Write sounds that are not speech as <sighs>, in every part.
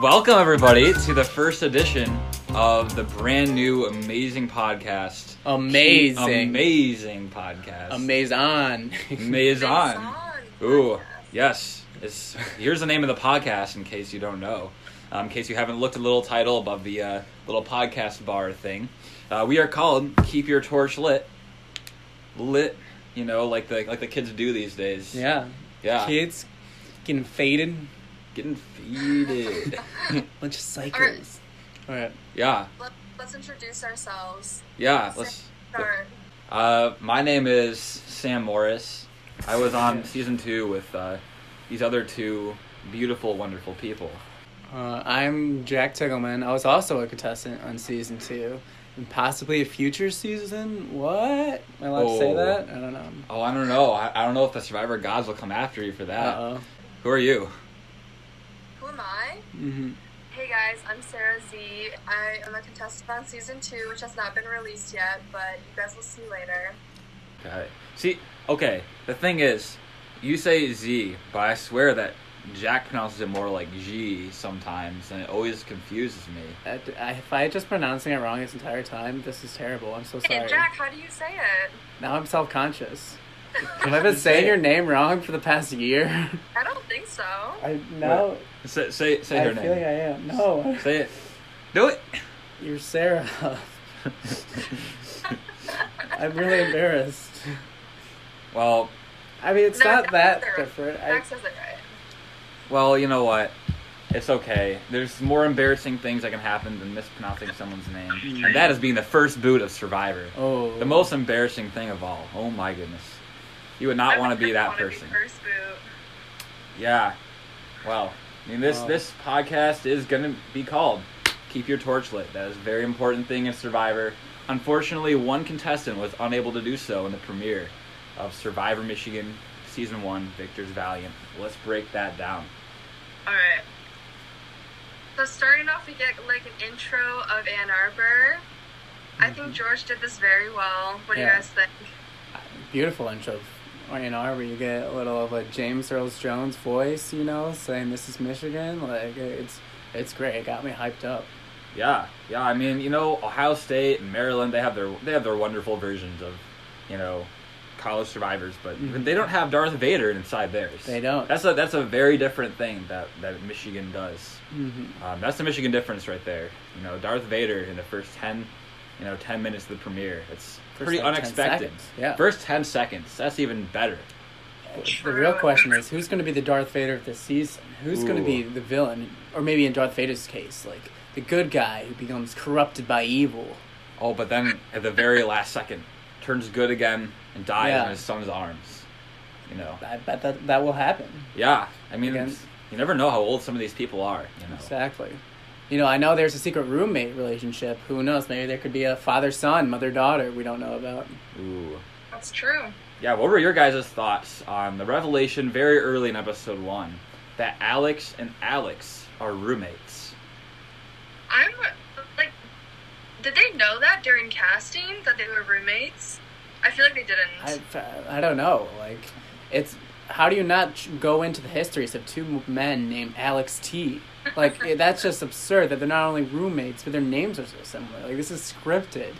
Welcome, everybody, to the first edition of the brand new amazing podcast. Amazing. Amazing podcast. Amazon. Amazon. Ooh, yes. It's, here's the name of the podcast in case you don't know. Um, in case you haven't looked at the little title above the uh, little podcast bar thing. Uh, we are called Keep Your Torch Lit. Lit, you know, like the like the kids do these days. yeah. Yeah. Kids getting faded. Getting faded. <laughs> Bunch of psychos. All right. yeah. Let, let's introduce ourselves. Yeah. Let's. Start. Uh, my name is Sam Morris. I was on season two with uh, these other two beautiful, wonderful people. Uh, I'm Jack Tiggleman. I was also a contestant on season two. And possibly a future season? What? Am I allowed to say Oh. that? I don't know. Oh, I don't know. I, I don't know if the Survivor gods will come after you for that. Uh oh. Who are you? Who I? Mm-hmm. Hey guys, I'm Sarah Z. I am a contestant on season two, which has not been released yet, but you guys will see later. Okay. See, okay. The thing is, you say Z, but I swear that Jack pronounces it more like G sometimes, and it always confuses me. if I just pronouncing it wrong this entire time, this is terrible. I'm so Hey sorry. Jack, how do you say it? Now I'm self conscious. <laughs> Have I been saying your name wrong for the past year? I don't think so. I no. Say say, say I her feel name. like I am. No. Say it. Do it. You're Sarah. <laughs> I'm really embarrassed. well, I mean, it's No, not that says right. different. I, Jack says it right. well, you know what? It's okay. There's more embarrassing things that can happen than mispronouncing someone's name, and that is being the first boot of Survivor. oh, The most embarrassing thing of all. Oh my goodness. You would not want to be wouldn't that wanna person. first boot. Yeah. Well, I mean this Wow. this podcast is gonna be called Keep Your Torch Lit. That is a very important thing in Survivor. Unfortunately, one contestant was unable to do so in the premiere of Survivor Michigan Season 1, Victor's Valiant. Let's break that down. Alright. So starting off, we get like an intro of Ann Arbor. I think mm-hmm. George did this very well. What do you guys think? beautiful intro. You know, where you get a little of a James Earl Jones voice, you know, saying "This is Michigan." Like it's it's great. It got me hyped up. Yeah, yeah. I mean, you know, Ohio State and Maryland, they have their they have their wonderful versions of, you know, college survivors, but Mhm. they don't have Darth Vader inside theirs. They don't. That's a that's a very different thing that that Michigan does. Mm-hmm. Um, that's the Michigan difference right there. You know, Darth Vader in the first ten, you know, ten minutes of the premiere. It's pretty like, unexpected. yeah. First ten seconds. That's even better. The real question is, who's going to be the Darth Vader of this season? Who's going to be the villain, or maybe in Darth Vader's case, like the good guy who becomes corrupted by evil? Oh, but then at the very last second, turns good again and dies Yeah. in his son's arms. You know. I bet that that will happen. Yeah, I mean, Again. you never know how old some of these people are. You know. Exactly. You know, I know there's a secret roommate relationship. Who knows? Maybe there could be a father son, mother daughter we don't know about. Ooh. That's true. Yeah, what were your guys' thoughts on the revelation very early in episode one that Alex and Alex are roommates? I'm like, did they know that during casting that they were roommates? I feel like they didn't. I, I don't know. Like, it's how do you not go into the histories of two men named Alex T? Like that's just absurd that they're not only roommates but their names are so similar. Like this is scripted.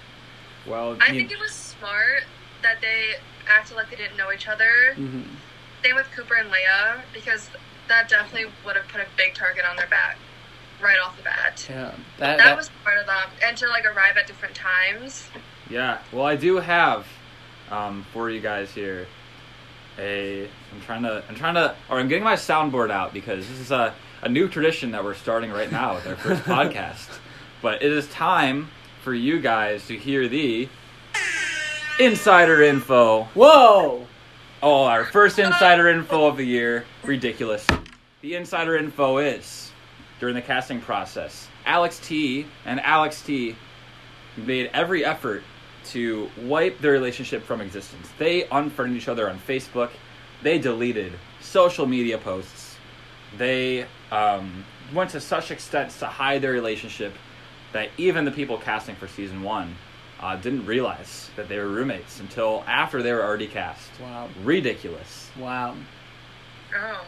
Well, I you- think it was smart that they acted like they didn't know each other. hmm Same with Cooper and Leia because that definitely would have put a big target on their back right off the bat. Yeah, that, That, that was part of them, and to like arrive at different times. yeah. Well, I do have um, for you guys here a. I'm trying to. I'm trying to. Or I'm getting my soundboard out because this is a a new tradition that we're starting right now with our first <laughs> podcast. But it is time for you guys to hear the insider info. Whoa! Oh, our first insider info of the year. Ridiculous. The insider info is during the casting process, Alex T and Alex T made every effort to wipe their relationship from existence. They unfriended each other on Facebook. They deleted social media posts. They um, went to such extents to hide their relationship that even the people casting for season one uh, didn't realize that they were roommates until after they were already cast. Wow! Ridiculous. Wow! Oh.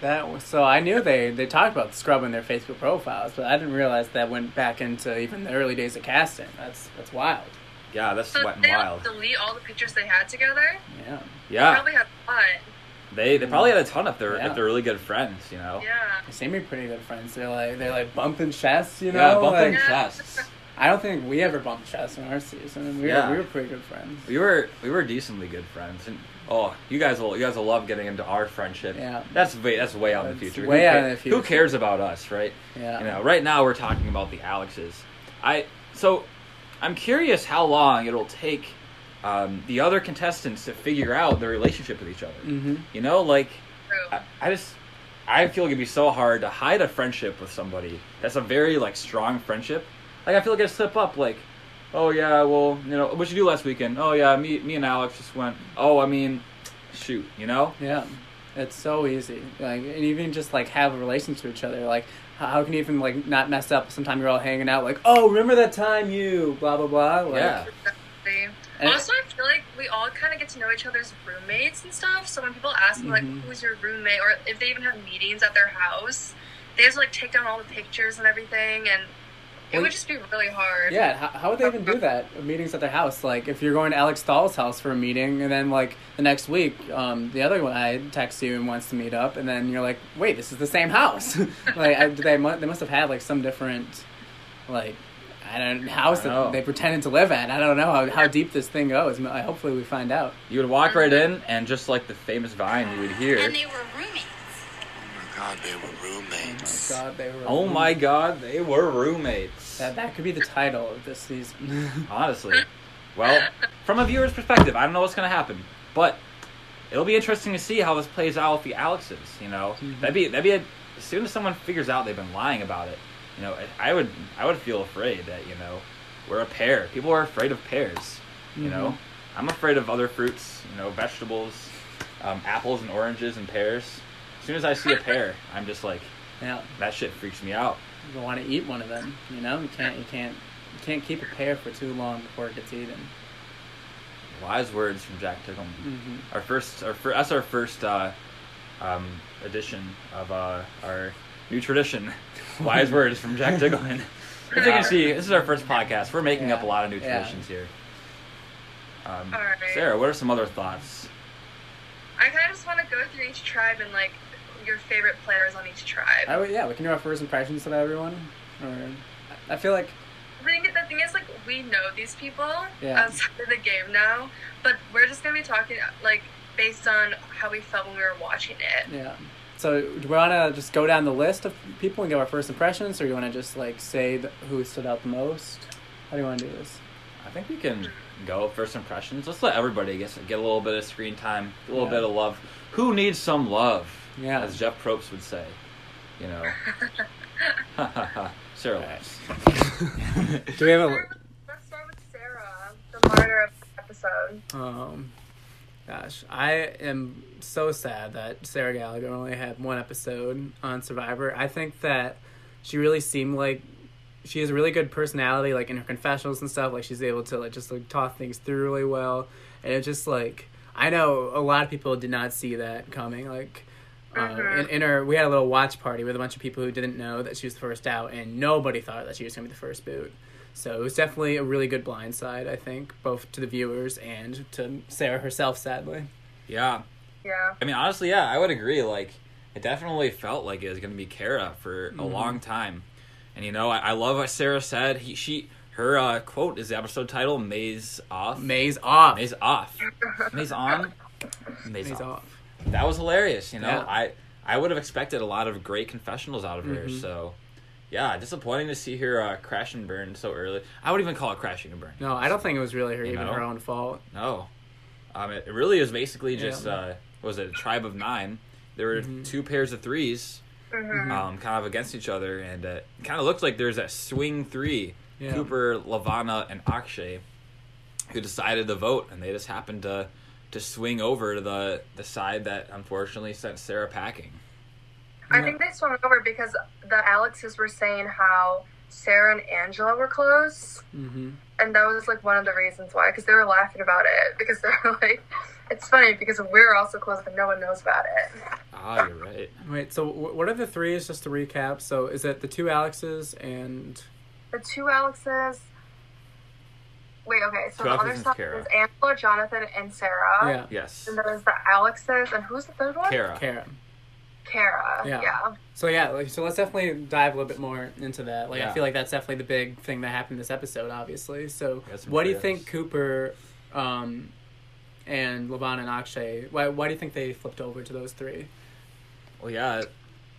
That was, so I knew they they talked about scrubbing their Facebook profiles, but I didn't realize that went back into even the early days of casting. That's that's wild. Yeah, that's So wet and they wild. delete all the pictures they had together. Yeah. They Yeah, Probably had fun. They they probably had a ton if they're Yeah. if they're really good friends. You know. Yeah. They seem to be pretty good friends. They're like they're like bumping chests, you know. Yeah, bumping like, chests. I don't think we ever bumped chests in our season. We Yeah. were we were pretty good friends. We were we were decently good friends, and oh, you guys will you guys will love getting into our friendship. Yeah. That's way that's way out in the future. way who out in the future. Who cares about us, right? Yeah. You know, right now we're talking about the Alexes. I so I'm curious how long it'll take um, the other contestants to figure out their relationship with each other. Mm-hmm. You know, like I, I just I feel like it'd be so hard to hide a friendship with somebody that's a very like strong friendship. Like I feel like I slip up like, oh yeah, well you know what you do last weekend? Oh yeah, me me and Alex just went. Oh I mean, shoot, you know. Yeah, it's so easy. Like, and even just like have a relationship with each other. Like, how, how can you even like not mess up? Sometime you're all hanging out. Like, oh, remember that time you blah blah blah. Like, Yeah. And- also, I feel like we all kind of get to know each other's roommates and stuff. So when people ask me like, Mhm. "Who's your roommate?" or if they even have meetings at their house, they have to like take down all the pictures and everything, and it Well, would just be really hard. Yeah, how, how would they even do that? Meetings at their house. Like, if you're going to Alex Stahl's house for a meeting, and then like the next week, um, the other guy texts you and wants to meet up, and then you're like, wait, this is the same house. <laughs> like, I, they they must have had like some different, like. I don't house I know. that they pretended to live at. I don't know how, how deep this thing goes. Hopefully, we find out. You would walk right in, and just like the famous vine, you would hear. And they were roommates. Oh my god, they were roommates. Oh roommates. my god, they were. Oh my God, they were roommates. That that could be the title of this season. <laughs> Honestly. Well, from a viewer's perspective, I don't know what's going to happen, but it'll be interesting to see how this plays out with the Alexes. You know, Mhm. that'd be that'd be a, as soon as someone figures out they've been lying about it. You know, I would I would feel afraid that you know we're a pear. People are afraid of pears. You know, I'm afraid of other fruits. You know, vegetables, um, apples and oranges and pears. As soon as I see a pear, <laughs> I'm just like yeah, that shit freaks me out. you want to eat one of them. You know, you can't you can't you can't keep a pear for too long before it gets eaten. Wise words from Jack Tiggleman. Mm-hmm. our first our fir- that's our first uh, um, edition of uh, our new tradition <laughs> wise words from jack <laughs> tiggleman as you can see this is our first podcast we're making up a lot of new yeah. traditions here um, Alright. sarah what are some other thoughts I kind of just want to go through each tribe and like your favorite players on each tribe. I would, yeah, we can do our first impressions of everyone. Or I feel like The thing, the thing is, like, we know these people Yeah. outside of the game now, but we're just gonna be talking like based on how we felt when we were watching it. yeah. So do we want to just go down the list of people and give our first impressions, or do you want to just like say the, who stood out the most? How do you want to do this? i think we can go first impressions let's let everybody get, get a little bit of screen time a little Yeah. bit of love who needs some love Yeah. as jeff probst would say you know <laughs> sarah Alright. laughs. Do we have a? Let's start with Sarah, the martyr of the episode. Um, gosh, I am so sad that Sarah Gallagher only had one episode on Survivor. I think that she really seemed like she has a really good personality, like in her confessionals and stuff. Like she's able to like just like talk things through really well, and it's just like I know a lot of people did not see that coming. Like. Uh, in, in her, we had a little watch party with a bunch of people who didn't know that she was the first out, and nobody thought that she was going to be the first boot. So it was definitely a really good blindside, I think, both to the viewers and to Sarah herself, sadly. yeah Yeah. I mean, honestly, yeah, I would agree. Like, it definitely felt like it was going to be Kara for a Mhm. long time. And you know, I, I love what Sarah said. He, she, her uh, quote is the episode title: "Maze off." Maze off. Maze off. <laughs> Maze on. Maze, Maze off. off. That was hilarious. You know, Yeah. I I would have expected a lot of great confessionals out of her. Mhm. So, yeah, disappointing to see her uh, crash and burn so early. I would even call it crashing and burn. No, I don't think it was really her, You even know? her own fault. No. Um, it, it really is basically just, Yeah. uh, what was it, a tribe of nine. There were Mhm. two pairs of threes, hmm um, kind of against each other, and uh, it kind of looked like there's that swing three Yeah. Cooper, Lavana, and Akshay who decided to vote, and they just happened to to swing over to the, the side that unfortunately sent Sarah packing. I Yeah. think they swung over because the Alexes were saying how Sarah and Angela were close, Mm-hmm. and that was like one of the reasons why. Because they were laughing about it <laughs> because they were like, It's funny because we're also close, but no one knows about it. Ah, you're right. Wait, so what are the threes? Just to recap, so is it the two Alexes and The two Alexes. Wait, okay. So Two the Alexes other and stuff is Angela, Jonathan, and Sarah. yeah, Yes. And then there's the Alexes, and who's the third one? Kara. Kara? Kara. Yeah. Yeah. So yeah, like, so let's definitely dive a little bit more into that. Like I feel like that's definitely the big thing that happened this episode, obviously. So Got some what do you think Cooper, um, and Lavana and Akshay? Why why do you think they flipped over to those three? Well, yeah,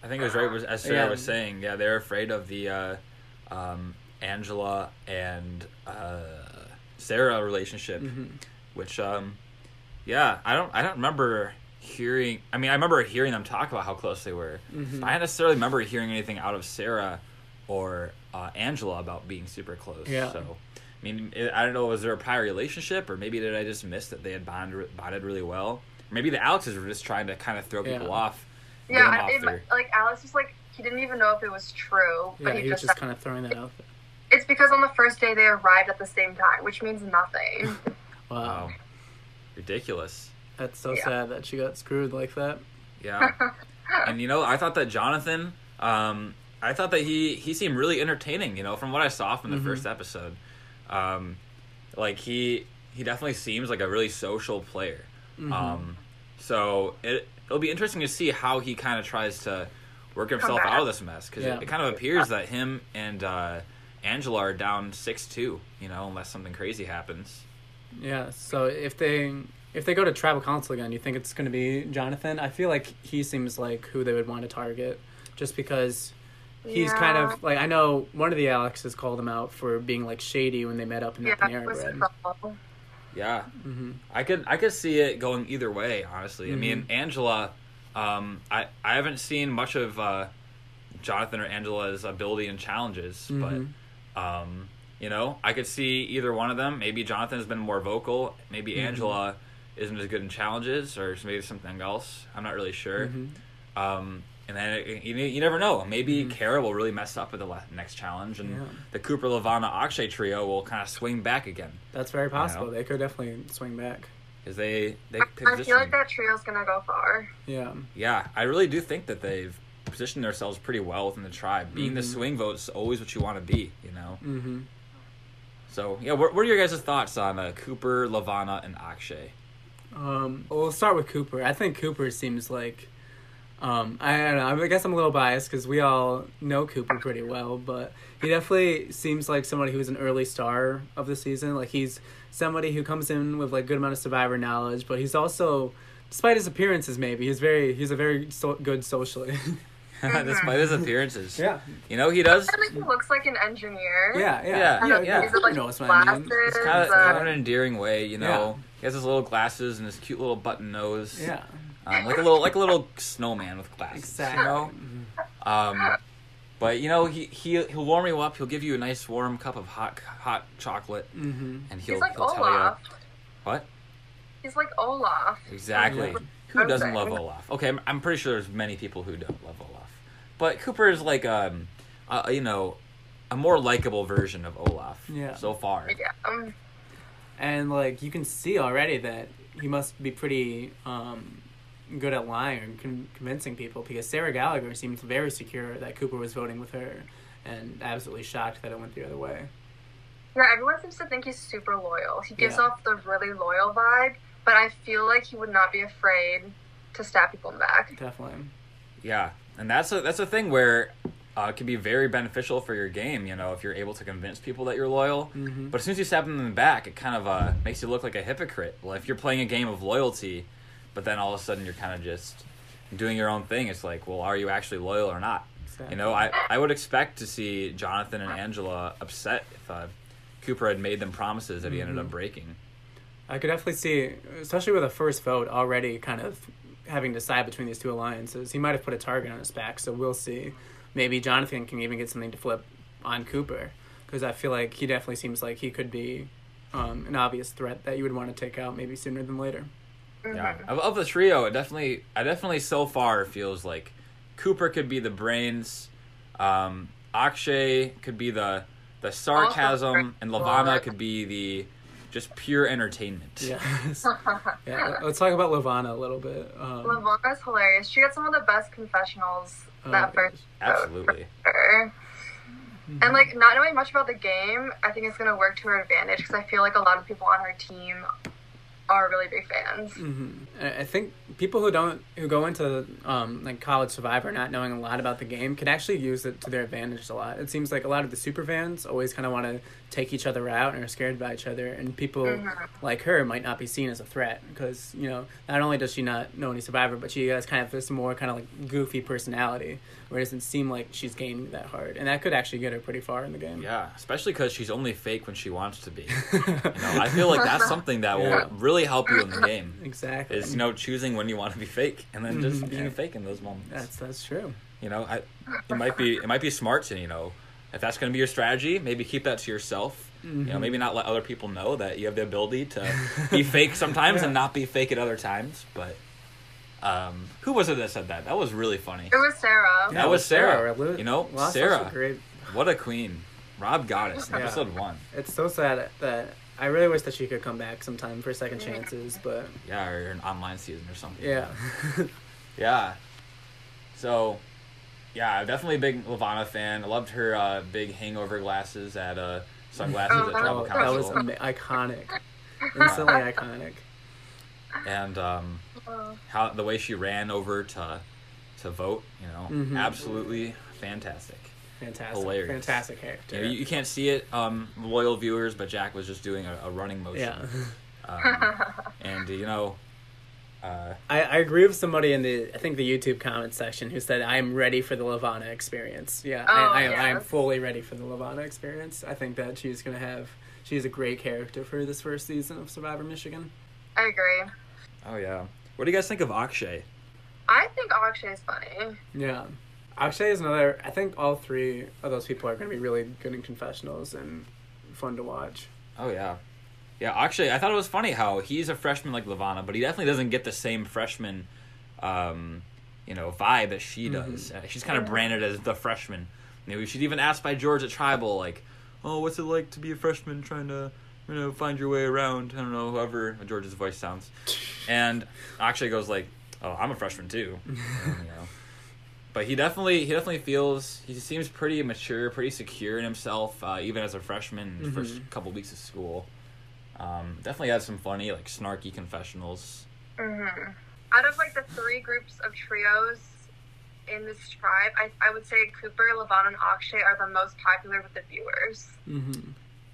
I think it was right as Sarah Yeah. was saying. Yeah, they're afraid of the uh, um, Angela and uh, Sarah relationship, Mm-hmm. which, um, yeah, I don't, I don't remember hearing. I mean, I remember hearing them talk about how close they were. Mm-hmm. But I don't necessarily remember hearing anything out of Sarah or uh, Angela about being super close. Yeah. So. I mean, it, I don't know. Was there a prior relationship, or maybe did I just miss that they had bonded, bonded really well? Maybe the Alexes were just trying to kind of throw people off. Yeah. off it, their- like Alex was like he didn't even know if it was true, Yeah, but he he, was just. just kind of throwing that out there. It's because on the first day they arrived at the same time, which means nothing. <laughs> Wow, Wow. Ridiculous. That's so Yeah. sad that she got screwed like that. Yeah. and you know, I thought that Jonathan, um, I thought that he he seemed really entertaining. You know, from what I saw from the Mhm. first episode, um, like he he definitely seems like a really social player. Mhm. Um, so it it'll be interesting to see how he kind of tries to work himself out of this mess because Yeah. it, it kind of appears that him and uh, Angela are down six two. You know, unless something crazy happens. Yeah. So if they if they go to tribal council again, you think it's going to be Jonathan? I feel like he seems like who they would want to target, just because he's kind of like I know one of the Alexes called him out for being like shady when they met up in yeah, that it Panera Bread. trouble. Yeah. hmm I could I could see it going either way. Honestly, I mean Mhm. Angela, um, I I haven't seen much of uh, Jonathan or Angela's ability and challenges, Mhm. but um, you know I could see either one of them. Maybe Jonathan has been more vocal. Maybe Mhm. Angela isn't as good in challenges, or maybe something else. I'm not really sure. Mhm. Um, and then it, you, you never know. Maybe Mhm. Kara will really mess up at the la- next challenge, and Yeah. the Cooper Lavana Akshay trio will kind of swing back again That's very possible. know. They could definitely swing back. because they they I position. feel like that trio's gonna go far. Yeah. Yeah, I really do think that they've positioned themselves pretty well within the tribe. Being the Mhm. swing vote is always what you want to be, you know. hmm So yeah, what, what are your guys' thoughts on uh, Cooper, Lavana, and Akshay? Um, well, we'll start with Cooper. I think Cooper seems like, um, I don't know. I guess I'm a little biased because we all know Cooper pretty well, but he definitely seems like somebody who's an early star of the season. Like he's somebody who comes in with like good amount of survivor knowledge, but he's also, despite his appearances, maybe he's very he's a very so- good socially. <laughs> <laughs> Despite his appearances, yeah, you know he does. I think he looks like an engineer. yeah, yeah, Yeah, yeah. yeah. He's like, You know what I mean? It's kind of uh, kind of an endearing way, you know. He has his little glasses and his cute little button nose. Yeah, um, like a little like a little snowman with glasses. exactly. You know. Um, but you know he he he'll warm you up. He'll give you a nice warm cup of hot hot chocolate, mm-hmm. and he'll He's like he'll tell you Olaf. what He's like Olaf. exactly. Who doesn't love Olaf? Okay, I'm, I'm pretty sure there's many people who don't love Olaf, but Cooper is like um, uh, you know, a more likable version of Olaf. Yeah. So far. Yeah. Um, and like you can see already that he must be pretty um, good at lying and con- convincing people because Sarah Gallagher seemed very secure that Cooper was voting with her, and absolutely shocked that it went the other way. yeah, everyone seems to think he's super loyal. He gives Yeah. off the really loyal vibe, but I feel like he would not be afraid to stab people in the back. Definitely. Yeah, and that's a that's a thing where uh, it can be very beneficial for your game. You know, if you're able to convince people that you're loyal. Mhm. But as soon as you stab them in the back, it kind of uh, makes you look like a hypocrite. Well, if you're playing a game of loyalty, but then all of a sudden you're kind of just doing your own thing, it's like, well, are you actually loyal or not? You know, I, I would expect to see Jonathan and Angela upset if uh, Cooper had made them promises that he ended up breaking. I could definitely see, especially with a first vote already, kind of having to decide between these two alliances. He might have put a target on his back, so we'll see. Maybe Jonathan can even get something to flip on Cooper, because I feel like he definitely seems like he could be um, an obvious threat that you would want to take out maybe sooner than later. Yeah, of, of the trio, it definitely, I definitely so far feels like Cooper could be the brains, um, Akshay could be the the sarcasm, and Lavana could be the just pure entertainment. Yeah. <laughs> <laughs> yeah. Let's talk about Lavana a little bit. Um, Lavana's hilarious. She got some of the best confessionals oh, that first Absolutely. her. And like not knowing much about the game, I think it's gonna work to her advantage because I feel like a lot of people on her team are really big fans. hmm I I think people who don't who go into um, like college survivor not knowing a lot about the game can actually use it to their advantage a lot. It seems like a lot of the super fans always kind of want to take each other out and are scared by each other, and people Mhm. like her might not be seen as a threat because you know not only does she not know any survivor, but she has kind of this more kind of like goofy personality where it doesn't seem like she's gaming that hard, and that could actually get her pretty far in the game. Yeah, especially because she's only fake when she wants to be. <laughs> You know, I feel like that's <laughs> something that Yeah. will really help you in the game. <laughs> exactly. Is you know choosing when you want to be fake and then just Mhm. being Yeah. fake in those moments. that's that's true. You know, I it might be it might be smart to you know if that's going to be your strategy, maybe keep that to yourself. You know, Mhm. maybe not let other people know that you have the ability to be <laughs> fake sometimes Yeah. and not be fake at other times. But um, who was it that said that? That was really funny. It was Sarah. That was Sarah. Lu- You know, lost Sarah. Great. What a queen, Rob Goddess, Yeah. episode one. It's so sad that I really wish that she could come back sometime for second chances, but Yeah, or an online season or something. yeah. <laughs> Yeah. So, yeah, definitely a big Lavana fan. I loved her uh, big hangover glasses at uh, sunglasses Oh, at Travel Tribal Oh, that was Council, ama- iconic. <laughs> Instantly iconic. and um, Oh. how the way she ran over to to vote. You know, Mhm. absolutely fantastic. Fantastic. Hilarious. Fantastic character. You, you, you can't see it, um, loyal viewers, but Jack was just doing a, a running motion. yeah. <laughs> Um, and you know, uh, I, I agree with somebody in the I think the YouTube comment section who said I am ready for the Lavana experience. Yeah, Oh, I, I, am, I am fully ready for the Lavana experience. I think that she's gonna have she's a great character for this first season of Survivor Michigan. I agree. oh yeah. What do you guys think of Akshay? I think Akshay is funny. Yeah. Akshay is another. I think all three of those people are going to be really good in confessionals and fun to watch. Oh yeah, yeah. Actually, I thought it was funny how he's a freshman like Lavana, but he definitely doesn't get the same freshman, um, you know, vibe as she does. Uh, she's kind of branded as the freshman. Maybe know, she's even asked by George at Tribal, like, "Oh, what's it like to be a freshman trying to, you know, find your way around?" I don't know, however George's voice sounds, and Akshay goes like, "Oh, I'm a freshman too," <laughs> you know. But he definitely he definitely feels he seems pretty mature, pretty secure in himself, uh, even as a freshman in his first couple weeks of school. Um, definitely had some funny, like snarky confessionals. hmm Out of like the three groups of trios in this tribe, I, I would say Cooper, Lavana, and Akshay are the most popular with the viewers. Mm-hmm.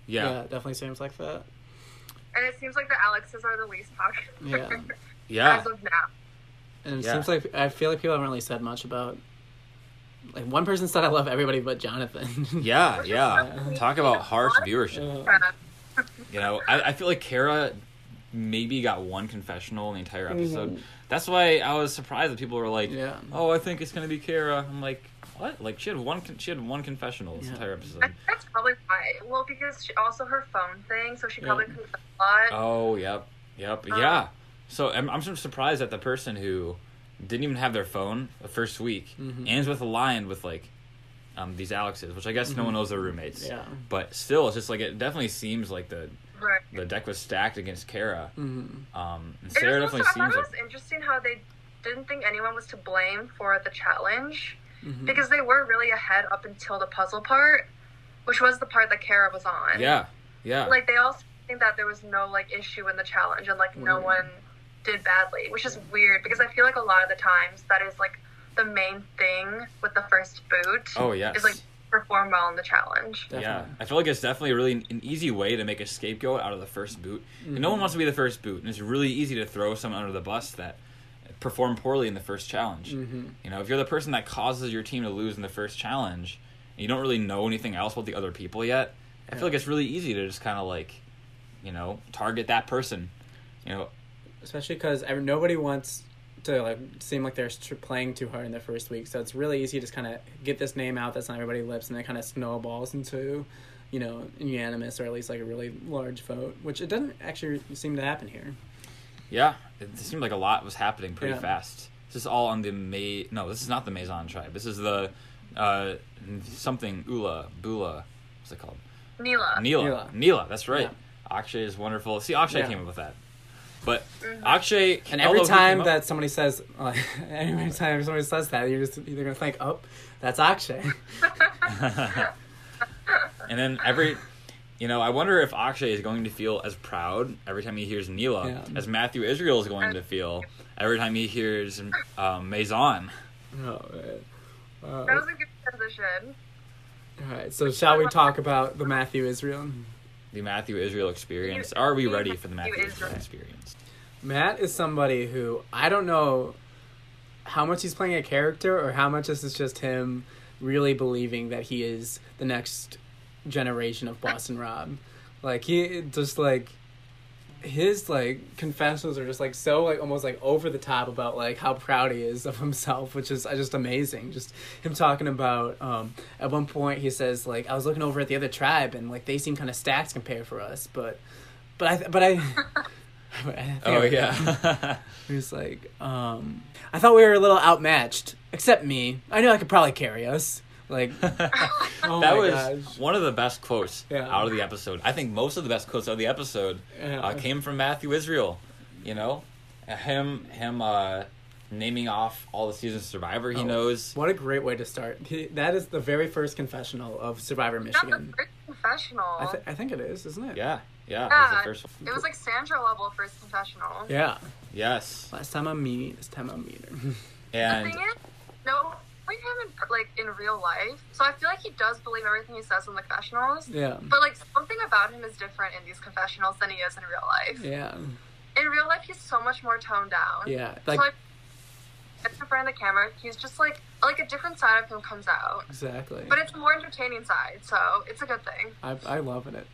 Yeah, definitely seems like that. And it seems like the Alexes are the least popular Yeah. <laughs> yeah, as of now. And it Yeah. seems like I feel like people haven't really said much about. Like one person said, "I love everybody but Jonathan." <laughs> yeah, yeah. Talk about harsh viewership. You know, I, I feel like Kara maybe got one confessional in the entire episode. Mhm. That's why I was surprised that people were like, Yeah. "Oh, I think it's gonna be Kara." I'm like, "What?" Like she had one con- she had one confessional this Yeah. entire episode. think that's probably why. Well, because she, also her phone thing, so she Yeah. probably confessed a lot. Oh, yep, yep, Uh, yeah. So I'm I'm sort of surprised that the person who didn't even have their phone the first week Mhm. ends with a line with like um, these Alexes, which I guess no Mhm. one knows their roommates. yeah. But still, it's just like it definitely seems like the Right. the deck was stacked against Kara. Mm-hmm. Um, and It Sarah was also, definitely I thought seems it was interesting how they didn't think anyone was to blame for the challenge Mm-hmm. because they were really ahead up until the puzzle part, which was the part that Kara was on. yeah, yeah, Like they all think that there was no like issue in the challenge and like no one did badly, which is weird because I feel like a lot of the times that is like the main thing with the first boot. Oh, yeah, Is like perform well in the challenge. yeah. I feel like it's definitely really an easy way to make a scapegoat out of the first boot. And no one wants to be the first boot, and it's really easy to throw someone under the bus that performed poorly in the first challenge. Mm-hmm. You know, if you're the person that causes your team to lose in the first challenge, and you don't really know anything else about the other people yet, I feel Yeah. like it's really easy to just kind of like, you know, target that person. You know, Especially because nobody wants to like seem like they're playing too hard in their first week, so it's really easy to just kind of get this name out that's on everybody's lips, and then kind of snowballs into, you know, unanimous or at least like a really large vote, which it doesn't actually seem to happen here. yeah, it seemed like a lot was happening pretty Yeah. fast. This is all on the May. No, this is not the Maison tribe. This is the uh, something Ula Bula. What's it called? Neela. Neela. Neela. Neela. That's right. Akshay is wonderful. See, Akshay Yeah. came up with that. But Akshay, And every although time came up- that somebody says, like, <laughs> every time somebody says that, you're just either gonna think, "Oh, that's Akshay." <laughs> and then every, you know, I wonder if Akshay is going to feel as proud every time he hears Neela Yeah. as Matthew Israel is going to feel every time he hears um, Maison. Oh, man. Uh, That was a good transition. all right, so shall we talk about the Matthew Israel? The Matthew Israel experience. Are we ready for the Matthew Matthew Israel Israel. experience? Matt is somebody who I don't know how much he's playing a character or how much this is just him really believing that he is the next generation of Boston Rob. Like he just like his like confessions are just like so like almost like over the top about like how proud he is of himself, which is uh, just amazing. Just him talking about um at one point he says like I was looking over at the other tribe and like they seem kind of stacked compared for us, but but I but I. <laughs> <laughs> Oh yeah. <laughs> he was like, um, I thought we were a little outmatched, except me. I knew I could probably carry us. Like, <laughs> oh that my was gosh. one of the best quotes Yeah. out of the episode. I think most of the best quotes out of the episode Yeah. uh, came from Matthew Israel. You know, him him uh, naming off all the seasons of Survivor he Oh. knows. What a great way to start. He, that is the very first confessional of Survivor Not the Michigan. first confessional. I, th- I think it is, isn't it? Yeah, yeah. Yeah, that was the first one. it was like Sandra level first confessional. Yeah. Yes, Last time I meet, this time I meet her. The and thing is, no, like him in like in real life. So I feel like he does believe everything he says in the confessionals. yeah. But like something about him is different in these confessionals than he is in real life. Yeah. In real life, he's so much more toned down. Yeah. So Like, like, in front of the camera, he's just like like a different side of him comes out. exactly. But it's a more entertaining side, so it's a good thing. I, I loving it.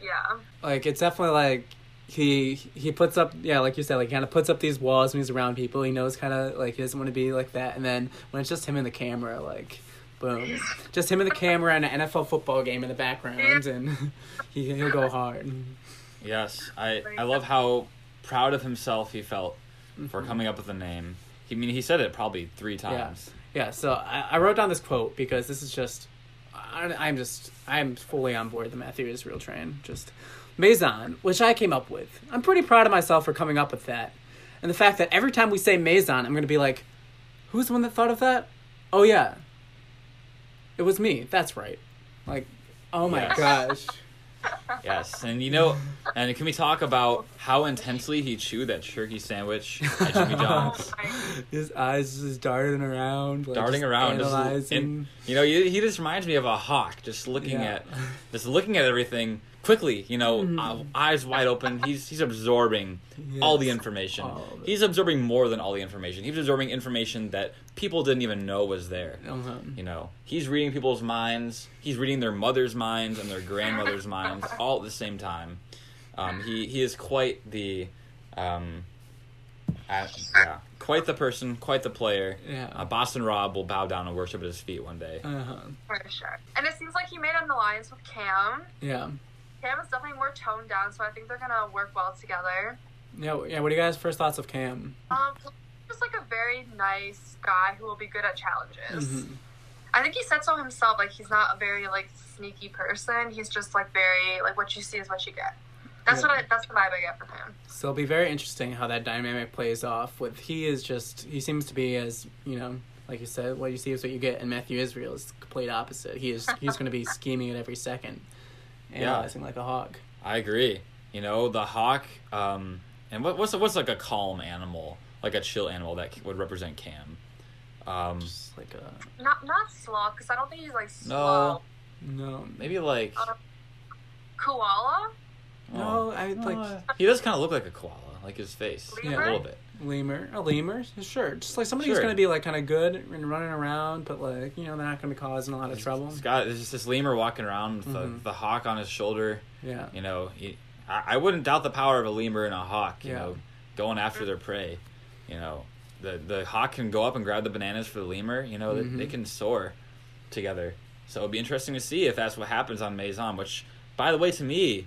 Yeah. like it's definitely like he he puts up yeah like you said like kind of puts up these walls when he's around people he knows kind of like he doesn't want to be like that and then when it's just him and the camera like boom just him and the camera and an nfl football game in the background and <laughs> he, he'll go hard yes, I I love how proud of himself he felt for Mm-hmm. coming up with the name. He I mean he said it probably three times. yeah so I, I wrote down this quote because this is just I, i'm just i'm fully on board the matthew israel train just maison which i came up with i'm pretty proud of myself for coming up with that and the fact that every time we say maison i'm going to be like who's the one that thought of that oh yeah it was me that's right like oh my Yes. gosh <laughs> Yes, and you know, and can we talk about how intensely he chewed that turkey sandwich at Jimmy <laughs> oh John's? <laughs> his eyes just darting around like, darting just around, just, analyzing. and, you know, he, he just reminds me of a hawk, just looking Yeah. at, just looking at everything quickly. You know, uh, eyes wide open. He's he's absorbing all the information. all. He's absorbing more than all the information. He's absorbing information that people didn't even know was there. Uh-huh. You know, he's reading people's minds. He's reading their mother's minds and their grandmother's <laughs> minds all at the same time. Um, he he is quite the, um, uh, yeah, quite the person, quite the player. Yeah. Uh, Boston Rob will bow down and worship at his feet one day. Uh-huh. For sure. And it seems like he made an alliance with Cam. yeah Cam is definitely more toned down, so I think they're gonna work well together. yeah yeah what are you guys first thoughts of cam Um, just like a very nice guy who will be good at challenges. Mhm. I think he said so himself. Like he's not a very like sneaky person. He's just like very like what you see is what you get. That's Yeah. what I, that's the vibe I get from him. So it'll be very interesting how that dynamic plays off. With he is just he seems to be as you know, like you said, what you see is what you get. And Matthew Israel is the complete opposite. He is he's going to be scheming at every second, Yeah. analyzing like a hawk. I agree. You know, the hawk, um, and what, what's what's like a calm animal, like a chill animal that would represent Cam. Um, Just like a Not not sloth because I don't think he's like slow. no, maybe like Uh, Koala. no. I like Uh, he does kind of look like a koala, like his face, yeah, a little bit. Lemur, a lemur, sure. Just like somebody who's going to be like kind of good and running around, but like you know they're not going to be causing a lot of trouble. Got there's just this lemur walking around with Mhm. the, the hawk on his shoulder. Yeah, You know, he, I, I wouldn't doubt the power of a lemur and a hawk. You Yeah. know, going after their prey. You know, the the hawk can go up and grab the bananas for the lemur. You know, Mhm. they, they can soar together. So it'll be interesting to see if that's what happens on Maison. Which, by the way, to me,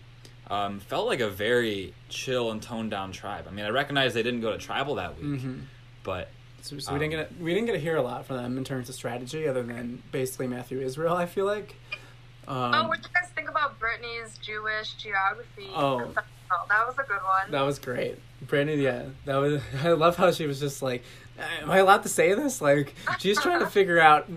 um, felt like a very chill and toned down tribe. I mean, I recognize they didn't go to tribal that week, hmm but So, so we didn't get we didn't get to hear a lot from them in terms of strategy, other than basically Matthew Israel. I feel like. Um, oh, what do you guys think about Brittany's Jewish geography? Oh. Oh, that was a good one. That was great. Brandon, yeah. That was <laughs> I love how she was just like Am I allowed to say this? Like she's trying to figure out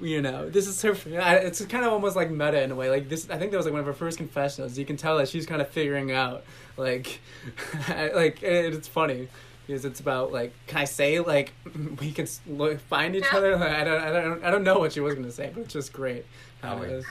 you know, this is her it's kind of almost like meta in a way. Like this I think that was like one of her first confessionals. You can tell that she's kind of figuring out like <laughs> like and it's funny because it's about like can I say like we can look, find each Yeah. other? Like, I don't I don't I don't know what she was going to say, but it's just great. how Oh, it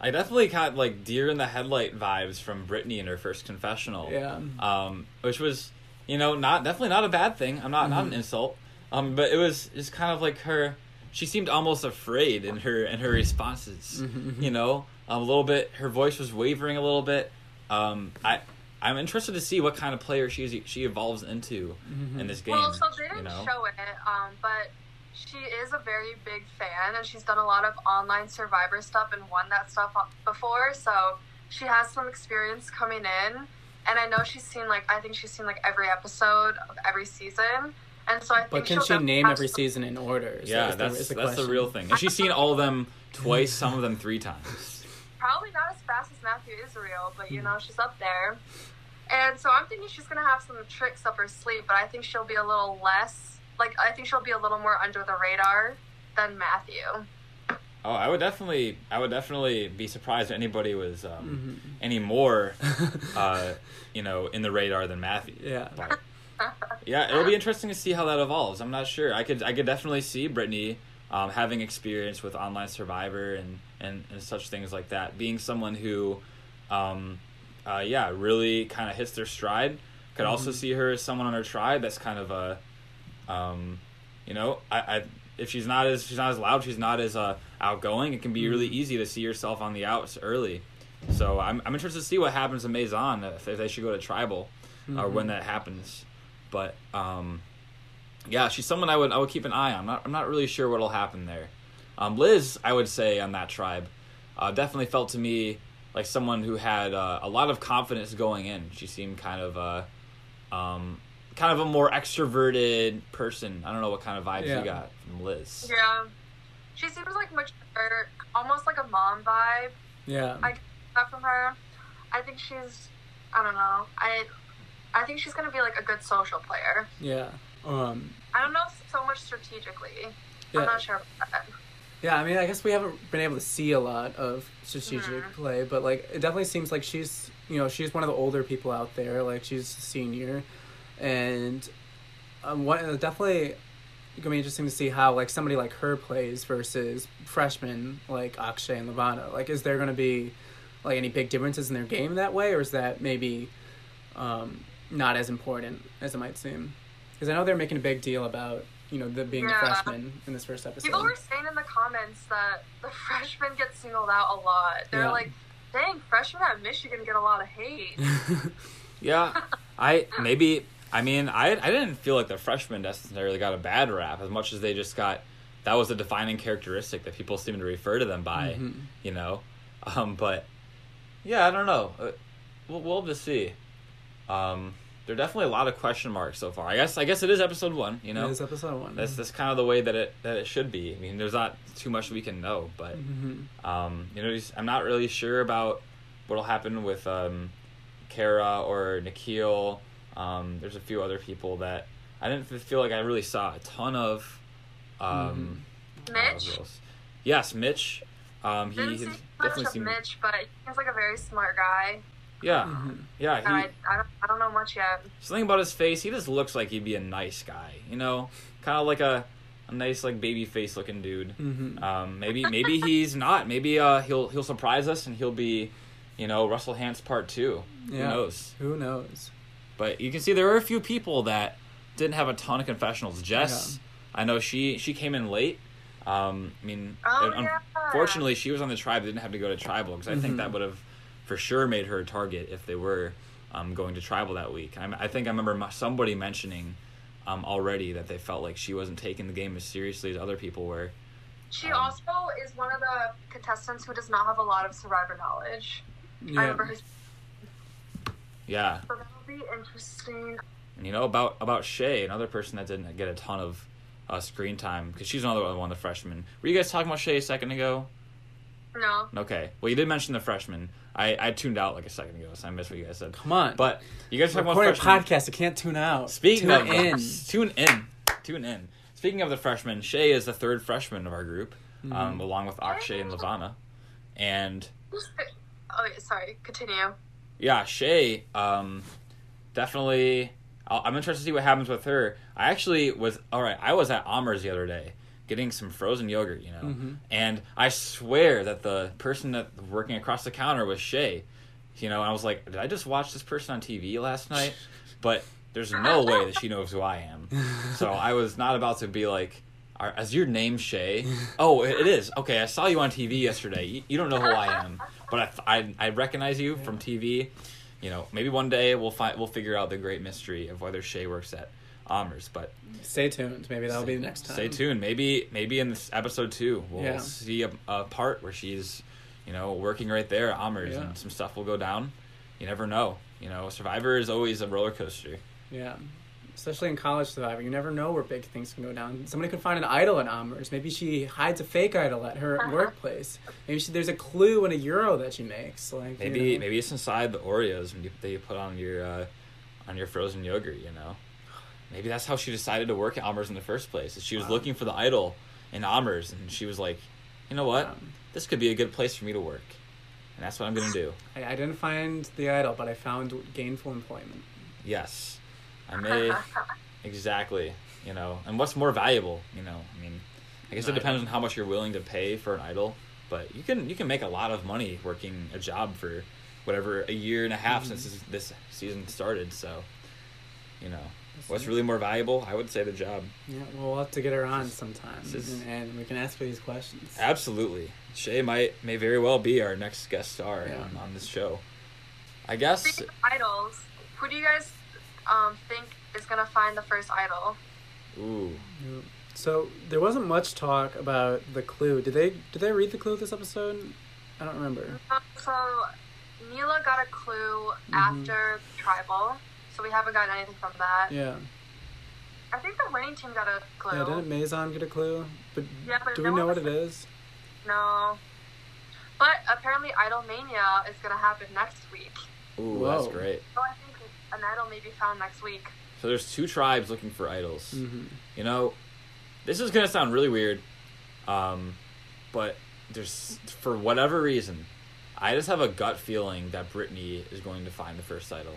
I definitely got like deer in the headlight vibes from Brittany in her first confessional. Yeah. Um, which was, you know, not definitely not a bad thing. I'm not not an Mhm. insult. Um, but it was just kind of like her. She seemed almost afraid in her in her responses. Mhm. You know, a little bit. Her voice was wavering a little bit. Um, I. I'm interested to see what kind of player she she evolves into Mhm. in this game. Well, so they didn't you know? show it, um, but she is a very big fan, and she's done a lot of online Survivor stuff and won that stuff before. So she has some experience coming in, and I know she's seen like I think she's seen like every episode of every season, and so I think. But can she'll she definitely name every some- season in order? Is Yeah, that- is the- that's is the that's the real thing. And she's seen all of them <laughs> twice, some of them three times. Probably not as fast as Matthew Israel, but you know she's up there. And so I'm thinking she's gonna have some tricks up her sleeve, but I think she'll be a little less like I think she'll be a little more under the radar than Matthew. Oh, I would definitely, I would definitely be surprised if anybody was um, Mm-hmm. any more, <laughs> uh, you know, in the radar than Matthew. Yeah. But, yeah, it'll be interesting to see how that evolves. I'm not sure. I could, I could definitely see Brittany um, having experience with online Survivor and, and and such things like that. Being someone who, um, uh, yeah, really kind of hits their stride. Could also see her as someone on her tribe that's kind of a, um, you know, I, I if she's not as she's not as loud, she's not as uh, outgoing. It can be really easy to see yourself on the outs early. So I'm I'm interested to see what happens in Maison if, if they should go to tribal, or when that happens. But um, yeah, she's someone I would I would keep an eye on. I'm not I'm not really sure what'll happen there. Um, Liz, I would say on that tribe, uh, definitely felt to me like someone who had uh, a lot of confidence going in. She seemed kind of uh, um, kind of a more extroverted person. I don't know what kind of vibes Yeah. you got from Liz. Yeah. She seems like mature, almost like a mom vibe. Yeah. I got from her. I think she's I don't know. I I think she's gonna be like a good social player. Yeah. Um, I don't know so much strategically. Yeah. I'm not sure about that. yeah, I mean, I guess we haven't been able to see a lot of strategic Mhm. play, but like, it definitely seems like she's, you know, she's one of the older people out there. Like, she's a senior, and um, what definitely gonna be interesting to see how like somebody like her plays versus freshmen like Akshay and Lavana. Like, is there gonna be like any big differences in their game that way, or is that maybe um, not as important as it might seem? Because I know they're making a big deal about you know the being the Yeah. freshman in this first episode. People were saying in the comments that the <laughs> freshmen get singled out a lot. They're Yeah. like, dang, freshmen at Michigan get a lot of hate. <laughs> Yeah, I maybe. I mean, I I didn't feel like the freshmen necessarily got a bad rap as much as they just got. That was a defining characteristic that people seem to refer to them by. Mhm. You know, um, but yeah, I don't know. Uh, We'll, we'll have to see. Um, there are definitely a lot of question marks so far. I guess I guess it is episode one. You know, It is episode one. that's that's kind of the way that it that it should be. I mean, there's not too much we can know, but Mhm. um, you know, just- I'm not really sure about what'll happen with um, Kara or Nikhil. Um, there's a few other people that I didn't feel like I really saw a ton of. Um, uh, Mitch? who else? Yes, Mitch. Um, he Didn't has see much definitely of seemed. Mitch, but he's like a very smart guy. Yeah, Mhm. yeah. He, I, I, don't, I don't know much yet. something about his face. He just looks like he'd be a nice guy. You know, kind of like a, a nice like baby face looking dude. Mhm. Um, maybe maybe he's not. Maybe uh, he'll he'll surprise us and he'll be, you know, Russell Hantz part two. Yeah. Who knows? Who knows? But you can see there are a few people that didn't have a ton of confessionals. Jess, I know she she came in late. Um, I mean, Oh, un- yeah. unfortunately, she was on the tribe. Didn't have to go to tribal because I think Mhm. that would have for sure made her a target if they were um, going to tribal that week. I, I think I remember somebody mentioning um, already that they felt like she wasn't taking the game as seriously as other people were. She Um, also is one of the contestants who does not have a lot of survivor knowledge. I Yeah. remember her. Yeah, So that'll be interesting. and you know about about Shay, another person that didn't get a ton of uh, screen time because she's another one of the freshmen. Were you guys talking about Shay a second ago? No. Okay. Well, you did mention the freshman. I, I tuned out like a second ago, so I missed what you guys said. Come on. But you guys talking about Recording a freshmen. podcast, I can't tune out. Speaking tune of in. tune in, tune in. Speaking of the freshmen, Shay is the third freshman of our group, Mm-hmm. um, along with Akshay and Lavana. And Oh, yeah, sorry. Continue. yeah, Shay, um, definitely. I'll, I'm interested to see what happens with her. I actually was all right. I was at Amers the other day getting some frozen yogurt, you know, Mm-hmm. and I swear that the person that working across the counter was Shay. You know, and I was like, did I just watch this person on TV last night? <laughs> But there's no way that she knows who I am. So <laughs> I was not about to be like, "Are- "Is your name Shay?" Oh, it is. Okay, I saw you on TV yesterday. You, you don't know who I am, but I, I I recognize you from TV. You know, maybe one day we'll find we'll figure out the great mystery of whether Shay works at Amers. But Stay tuned. Maybe that'll be the next time. stay tuned. Maybe maybe in this episode two we'll Yeah. see a, a part where she's you know working right there at Amers Yeah. and some stuff will go down. You never know. You know, Survivor is always a roller coaster. Yeah. Especially in college survivor, you never know where big things can go down. Somebody could find an idol in Amers. Maybe she hides a fake idol at her workplace. Maybe she, there's a clue in a euro that she makes. Like Maybe you know. maybe it's inside the Oreos that you put on your uh, on your frozen yogurt. You know, maybe that's how she decided to work at Amers in the first place. She was Wow. looking for the idol in Amers, and she was like, you know what, Um, this could be a good place for me to work, and that's what I'm gonna do. <sighs> I, I didn't find the idol, but I found gainful employment. Yes, I may <laughs> exactly. You know, and what's more valuable? You know, I mean, I guess it depends idol. on how much you're willing to pay for an idol, but you can you can make a lot of money working a job for whatever a year and a half Mm-hmm. since this, this season started. So, you know, what's really more valuable? I would say the job. Yeah, well, we'll have to get her on sometime, This is- and, and we can ask her these questions. Absolutely, Shay might may very well be our next guest star Yeah. on, on this show. I guess idols, who do you guys um, think is gonna find the first idol? ooh So there wasn't much talk about the clue. Did they did they read the clue this episode? I don't remember. Uh, So Neela got a clue Mhm. after tribal, so we haven't gotten anything from that. Yeah. I think the winning team got a clue. Yeah, didn't Maison get a clue? But Yeah, but do no we know one what it is? No. But apparently Idol Mania is gonna happen next week. ooh Whoa. that's great. So I think an idol may be found next week. So there's two tribes looking for idols. Mm-hmm. You know, this is gonna sound really weird, um, but there's for whatever reason, I just have a gut feeling that Brittany is going to find the first idol.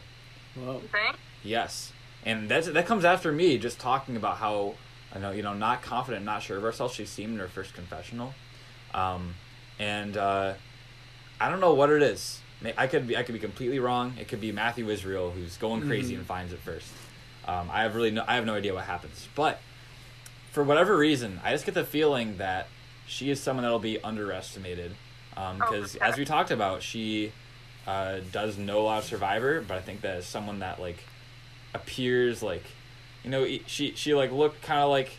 Whoa. You think? Yes, and that's that comes after me just talking about how I know you know not confident, not sure of herself. She seemed in her first confessional, um, and uh, I don't know what it is. I could be I could be completely wrong. It could be Matthew Israel who's going crazy Mhm. and finds it first. Um, I have really no, I have no idea what happens, but for whatever reason, I just get the feeling that she is someone that'll be underestimated. Because okay. as we talked about, she uh, does know a lot of Survivor, but I think that is someone that like appears like, you know, she she like looked kind of like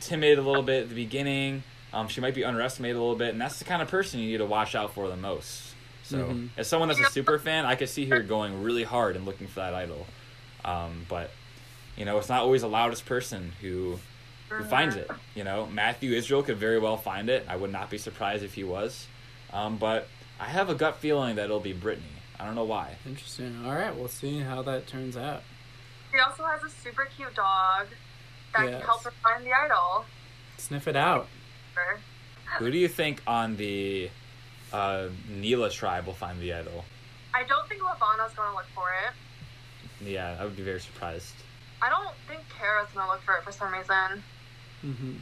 timid a little bit at the beginning. Um, she might be underestimated a little bit, and that's the kind of person you need to watch out for the most. So, Mhm. as someone that's a super fan, I could see her going really hard and looking for that idol. Um, but you know, it's not always the loudest person who who finds it. You know, Matthew Israel could very well find it. I would not be surprised if he was. Um, but I have a gut feeling that it'll be Brittany. I don't know why. Interesting. All right, we'll see how that turns out. She also has a super cute dog that Yes. can help her find the idol. Sniff it out. <laughs> Who do you think on the uh, Neela tribe will find the idol? I don't think Lavana's gonna look for it. Yeah, I would be very surprised. I don't think Kara's gonna look for it for some reason. hmm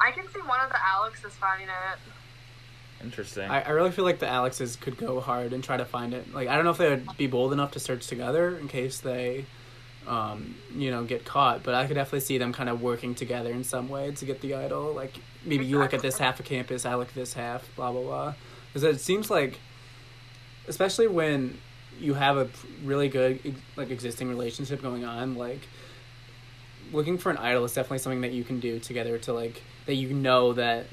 I can see one of the Alexes finding it. Interesting. I, I really feel like the Alexes could go hard and try to find it. Like I don't know if they would be bold enough to search together in case they, um, you know, get caught. But I could definitely see them kind of working together in some way to get the idol. Like maybe you look at this half of campus, I look at this half, blah blah blah. Because it seems like, especially when you have a really good like existing relationship going on, like looking for an idol is definitely something that you can do together to like that you know that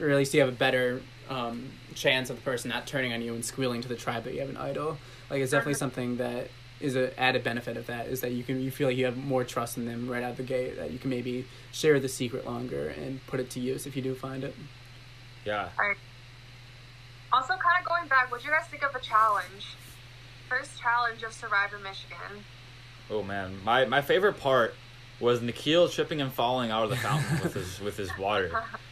or at least you have a better um, chance of the person not turning on you and squealing to the tribe that you have an idol like it's definitely something that is an added benefit of that is that you can you feel like you have more trust in them right out of the gate that you can maybe share the secret longer and put it to use if you do find it yeah. Also, kind of going back, what do you guys think of the challenge? First challenge of Survivor Michigan. Oh man, my my favorite part was Nikhil tripping and falling out of the fountain with his <laughs> with his water.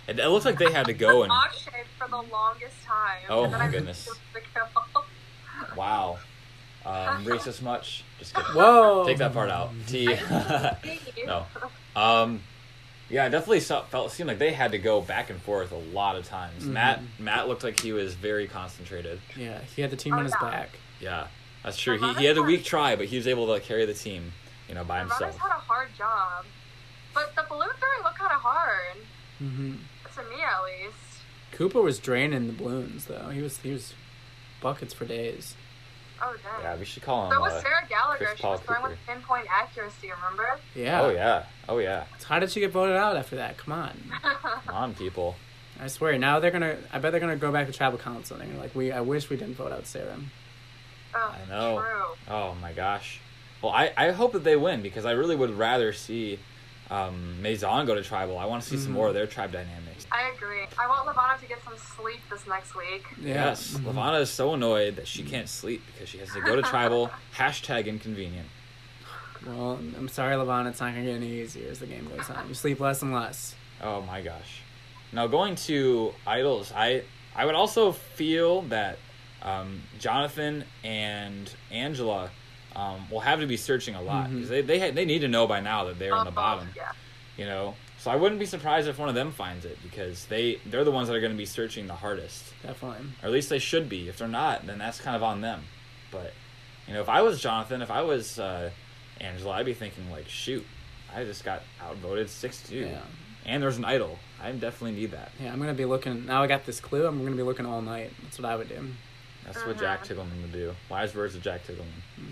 It, it looked like they had to go and Akshay for the longest time. Oh, my goodness. took the kill. <laughs> wow, um, racist much. Just kidding. Whoa. Take that part out. T. <laughs> no. Um, yeah, I definitely saw, felt seemed like they had to go back and forth a lot of times. Matt Matt looked like he was very concentrated. Yeah, he had the team Oh, on his yeah. back. Yeah, that's true. He, he had a weak try, but he was able to carry the team, you know, by Runners himself. had a hard job. But the balloon throwing looked kind of hard. hmm To me, at least. Cooper was draining the balloons though. He was he was buckets for days. Oh, dang. Yeah, we should call him. so was uh, Sarah Gallagher. Chris She Paul was throwing with pinpoint accuracy, remember? Yeah. Oh yeah, oh yeah. How did she get voted out after that? Come on. <laughs> Come on, people. I swear. Now they're gonna. I bet they're gonna go back to tribal council. and They're gonna like, we. I wish we didn't vote out Sarah. oh, I know. True. Oh my gosh. Well, I, I hope that they win because I really would rather see um, Maison go to tribal. I want to see some Mhm. more of their tribe dynamics. I agree. I want Lavana to get some sleep this next week. Yeah. Yes, Mhm. Lavana is so annoyed that she can't sleep because she has to go to tribal. <laughs> Hashtag inconvenient. Well, I'm sorry, Levon. It's not gonna get any easier as the game goes on. You sleep less and less. Oh my gosh. Now going to idols, I I would also feel that um, Jonathan and Angela um, will have to be searching a lot because they they, ha- they need to know by now that they're on the Oh, bottom. Yeah. You know, so I wouldn't be surprised if one of them finds it because they they're the ones that are going to be searching the hardest, Definitely. or at least they should be. If they're not, then that's kind of on them. But you know, if I was Jonathan, if I was uh, Angela, I'd be thinking like, shoot, I just got outvoted six two, Yeah. and there's an idol. I definitely need that. Yeah. I'm gonna be looking. Now I got this clue. I'm gonna be looking all night. That's what I would do. That's what Jack Tiggleman would do. Wise words of Jack Tiggleman. <laughs>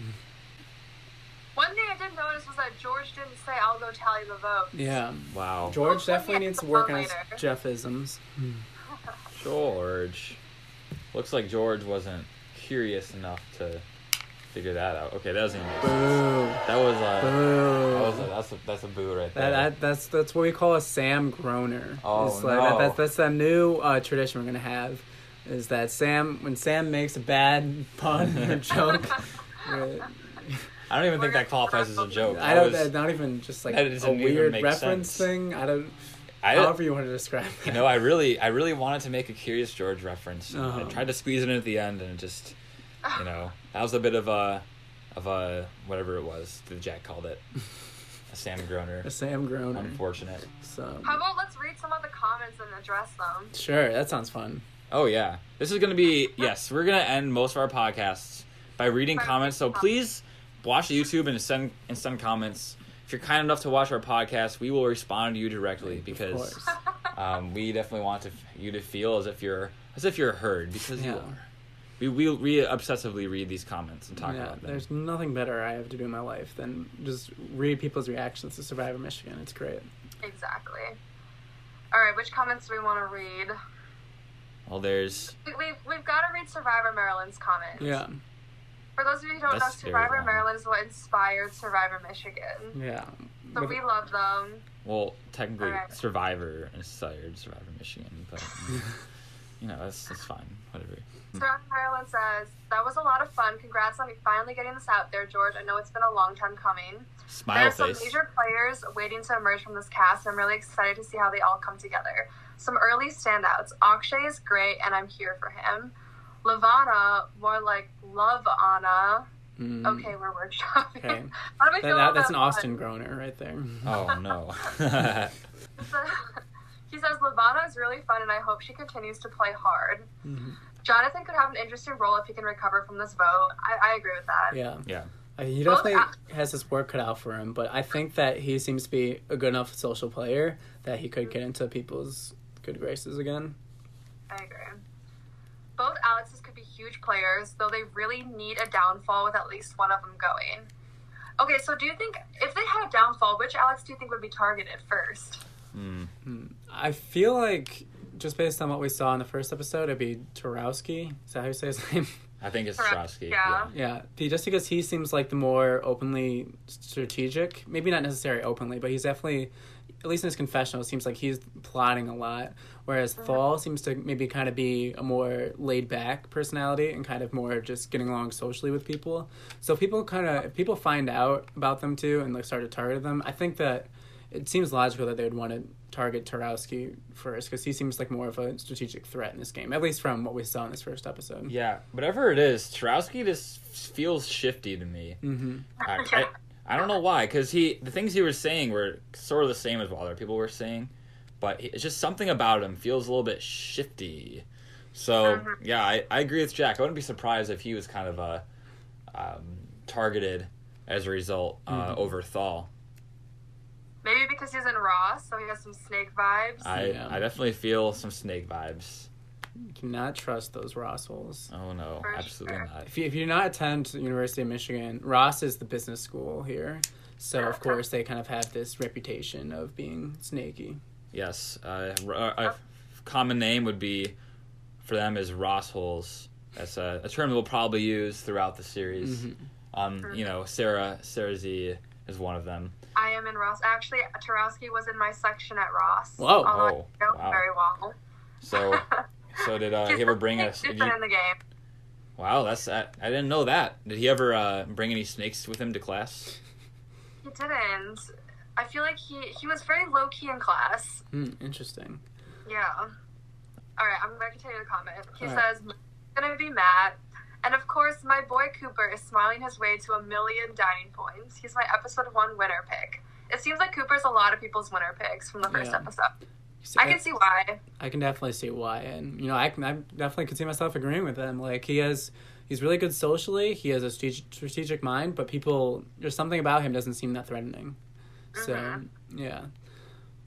One thing I did notice was that George didn't say, I'll go tally the vote. Yeah. Wow, George Hopefully definitely needs to work fun on his later. Jeffisms. <laughs> George. Looks like George wasn't curious enough to figure that out. Okay, that doesn't even make sense. Boo. That was a. Boo. That was a, that's a that's a boo right there. That, that that's that's what we call a Sam Groner. Oh, It's like, no. that, that's that's a new uh, tradition we're gonna have. Is that Sam when Sam makes a bad pun or joke? <laughs> I don't even think that qualifies as a joke. I That don't. was- not even just like that a weird reference sense. thing. I don't. I, however you want to describe. you it. know, I really, I really wanted to make a Curious George reference. and I Uh-huh. tried to squeeze it in at the end, and it just, you know, that was a bit of a, of a whatever it was that Jack called it, a Sam Groner. a Sam Groner. Unfortunate. So How about let's read some of the comments and address them? sure, that sounds fun. Oh yeah, this is gonna be yes. We're gonna end most of our podcasts by reading comments. So reading please watch YouTube and send and send comments. If you're kind enough to watch our podcast, we will respond to you directly because <laughs> um, we definitely want to, you to feel as if you're as if you're heard because you are. We we we obsessively read these comments and talk yeah, about them. there's nothing better I have to do in my life than just read people's reactions to Survivor Michigan. It's great. Exactly. All right, which comments do we want to read? Well, there's We, we've, we've got to read Survivor Maryland's comments. Yeah, For those of you who don't That's know, Survivor long. Maryland is what inspired Survivor Michigan. yeah. So With- we love them. well technically Alright. Survivor inspired Survivor Michigan, but <laughs> you know that's that's fine. Whatever. Survivor Maryland says, That was a lot of fun. Congrats on finally getting this out there, George. I know it's been a long time coming. Smile There Smile are some face. major players waiting to emerge from this cast. I'm really excited to see how they all come together. Some early standouts. Akshay is great, and I'm here for him. Lavana, more like Love Anna. Mm. Okay, we're workshopping. Okay. <laughs> How do That, feel that, that's an that Austin Groner right there. Oh <laughs> no. one? he says <laughs> Lavana is really fun, and I hope she continues to play hard. Mhm. Jonathan could have an interesting role if he can recover from this vote. I, I agree with that. Yeah. yeah. He definitely a- has his work cut out for him, but I think that he seems to be a good enough social player that he could get into people's good graces again. I agree. Both Alexes could be huge players, though they really need a downfall with at least one of them going. Okay, so do you think if they had a downfall, which Alex do you think would be targeted first? Mm. I feel like just based on what we saw in the first episode, it'd be Tarowski. Is that how you say his <laughs> name? I think it's Correct. Strosky. Yeah. yeah, just because he seems like the more openly strategic. Maybe not necessarily openly, but he's definitely at least in his confessional, it seems like he's plotting a lot. Whereas Thal seems to maybe kind of be a more laid back personality and kind of more just getting along socially with people. So people kind of if people find out about them too and like start to target them, I think that it seems logical that they would want to target Tarowski first because he seems like more of a strategic threat in this game, at least from what we saw in this first episode. Yeah, whatever it is, Tarowski just feels shifty to me. Mm-hmm. I, I, I don't know why, because he the things he was saying were sort of the same as what other people were saying, but he- it's just something about him feels a little bit shifty. So Mhm. yeah, I, I agree with Jack. I wouldn't be surprised if he was kind of uh, um, targeted as a result uh, Mhm. over Thal. Maybe because he's in Ross, so he has some snake vibes. I I definitely feel some snake vibes. You cannot trust those Ross holes. Oh no, For absolutely sure. not. If you, if you not attend the University of Michigan, Ross is the business school here. So, of course, they kind of have this reputation of being snaky. Yes, uh, r- a common name would be for them is Ross holes. That's a, a term we'll probably use throughout the series. Mhm. Um, you know, Sarah Sarah Z is one of them. I am in Ross. Actually, Tarowski was in my section at Ross. Whoa. Oh, I know wow. very well. So <laughs> so did uh, he ever bring <laughs> us? He's Did you, in the game. wow, that's I, I didn't know that. Did he ever uh, bring any snakes with him to class? He didn't. I feel like he he was very low key in class. Hmm, interesting. Yeah. All right, I'm gonna continue the comment. He All right. says, "Gonna be Matt." And of course, my boy Cooper is smiling his way to a million dining points. He's my episode one winner pick. It seems like Cooper's a lot of people's winner picks from the first Yeah. episode. So I can see why. I can definitely see why, and you know, I can I definitely can see myself agreeing with him. Like he has, he's really good socially. He has a strategic, mind, but people, there's something about him doesn't seem that threatening. So Mhm. yeah,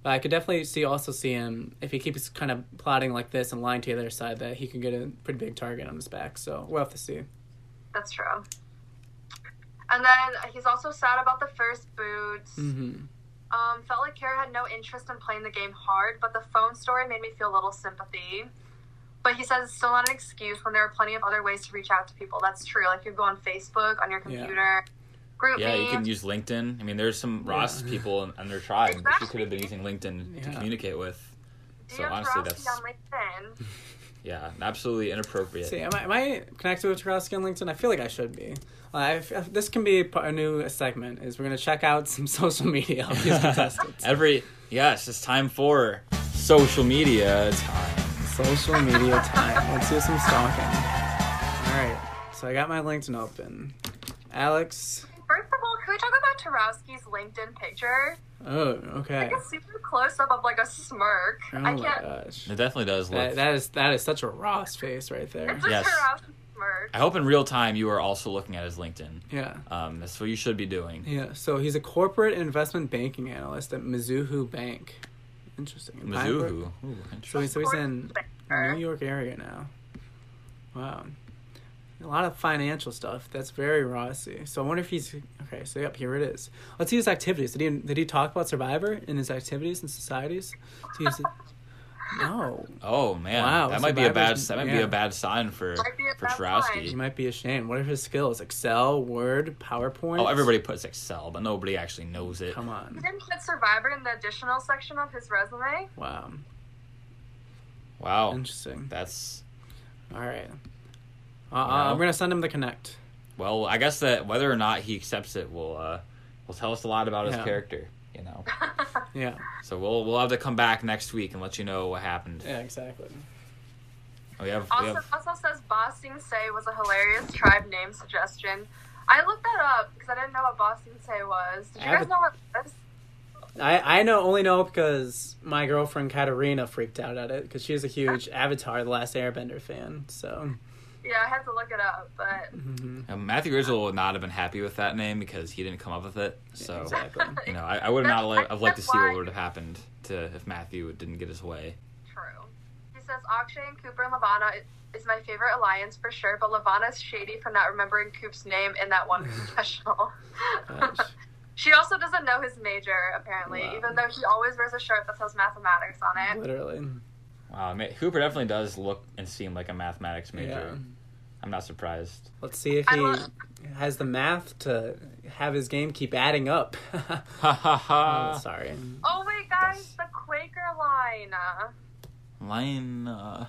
but I could definitely see also see him if he keeps kind of plotting like this and lying to the other side that he could get a pretty big target on his back. So we'll have to see. That's true. And then he's also sad about the first boot. Mm-hmm. Um, felt like Kara had no interest in playing the game hard, but the phone story made me feel a little sympathy. But he says it's still not an excuse when there are plenty of other ways to reach out to people. That's true. Like you go on Facebook, on your Yeah. computer, group Yeah, you can use LinkedIn. I mean, there's some Ross Yeah. <laughs> people in, in their tribe that she could have been using LinkedIn to communicate with. So honestly, Tarowski that's on LinkedIn. <laughs> yeah, absolutely inappropriate. See, am I, am I connected with Tarowski on LinkedIn? I feel like I should be. Uh, if, this can be a new segment. Is we're gonna check out some <laughs> social media of these contestants. <laughs> Every yes, it's time for social media time. social media time. Let's do some stalking. All right. So I got my LinkedIn open. Alex. First of all, can we talk about Tarowski's LinkedIn picture? Oh, okay. Like a super close up of like a smirk. Oh I my can't. gosh. It definitely does look. That, that is that is such a Ross face right there. It's a Yes. Smirk. I hope in real time you are also looking at his LinkedIn. Yeah. Um, that's what you should be doing. Yeah. So he's a corporate investment banking analyst at Mizuho Bank. Interesting. In Mizuho. Ooh, So interesting. he's, so he's in Banker. New York area now. Wow. A lot of financial stuff. That's very Rossy. So I wonder if he's okay. So yep, here it is. Let's see his activities. Did he did he talk about Survivor in his activities and societies? So he's, no, Oh man, Wow, that might be a bad. That might be a bad sign for Might for bad he might be ashamed. What are his skills? Excel, Word, PowerPoint. Oh, everybody puts Excel, but nobody actually knows it. Come on. He on. didn't put Survivor in the additional section of his resume. Wow. Wow, Interesting. that's All right. Uh, uh, You know? I'm gonna send him the connect. well. I guess that whether or not he accepts it will uh, will tell us a lot about his Yeah. character. You know, <laughs> Yeah. so we'll we'll have to come back next week and let you know what happened. Yeah. Exactly. We have we Also, have also says Ba Say was a hilarious tribe name suggestion. I looked that up because I didn't know what Ba Say was. Did you I guys know what it was? I, I know only know because my girlfriend Katarina freaked out at it because she is a huge Avatar: The Last Airbender fan. So Yeah, I had to look it up, but mhm. um, Matthew Rizzo would not have been happy with that name because he didn't come up with it. So exactly. you know, I, I would not That's- li- have liked to that's see what would have happened to if Matthew didn't get his way. true. He says Akshay and Cooper and Lavana is my favorite alliance for sure, but Lavana's shady for not remembering Coop's name in that one <laughs> confessional. <laughs> She also doesn't know his major, apparently, Wow. even though he always wears a shirt that says mathematics on it. Literally. Wow, ma- Cooper definitely does look and seem like a mathematics major. Yeah. I'm not surprised. Let's see if he love- has the math to have his game keep adding up. <laughs> Ha ha oh, ha. sorry. Oh my wait, guys, Yes. the Quaker line. Line. Uh,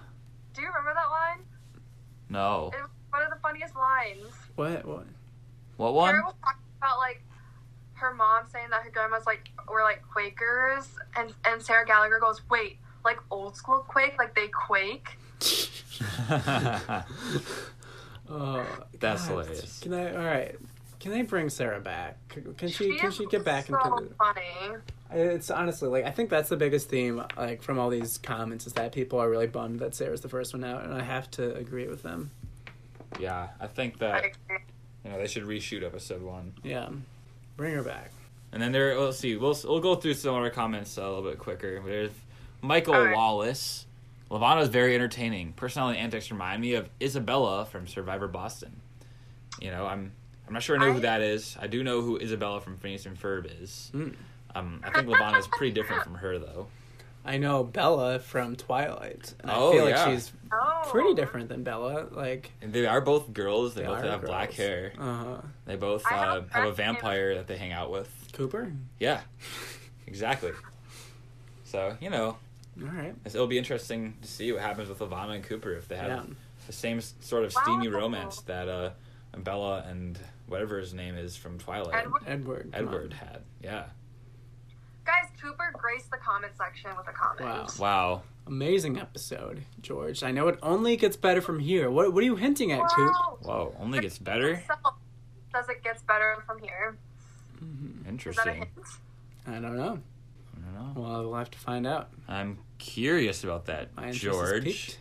do you remember that line? no. It was one of the funniest lines. What? What? What one? Sarah was talking about like her mom saying that her grandma's like were like Quakers, and and Sarah Gallagher goes, "Wait, like old school Quake, like they quake." <laughs> <laughs> Oh, That's God. hilarious. Can I? All right. Can they bring Sarah back? Can can she? Can she get back so into? funny. It's honestly like I think that's the biggest theme like from all these comments is that people are really bummed that Sarah's the first one out, and I have to agree with them. yeah, I think that you know they should reshoot episode one. Yeah, bring her back. And then there, let's see, we'll we'll go through some of our comments a little bit quicker. There's Michael All right. Wallace. Lavana is very entertaining. Personality antics remind me of Isabella from Survivor Boston. You know, I'm I'm not sure I know who that is. I do know who Isabella from Phineas and Ferb is. Mm. Um, I think Lavana is pretty different from her though. I know Bella from Twilight, and Oh, I feel yeah. like she's Oh. pretty different than Bella. Like And they are both girls. They, They both are have black hair. uh huh. They both I have uh, a have a vampire that they hang out with. Cooper. Yeah, exactly. So you know, All right. it'll be interesting to see what happens with Lavana and Cooper if they have Yeah. the same sort of steamy Wow. romance that uh, Bella and whatever his name is from Twilight, Edward. Edward. Edward had. Yeah. Guys, Cooper graced the comment section with a comment. Wow. Wow. Amazing episode, George. I know it only gets better from here. What What are you hinting at, Coop? Whoa. Only gets better. So, Says it gets better from here. Mhm. Is that a Interesting. hint? I don't know. I don't know. Well, we'll have to find out. I'm curious about that, My interest is George. piqued.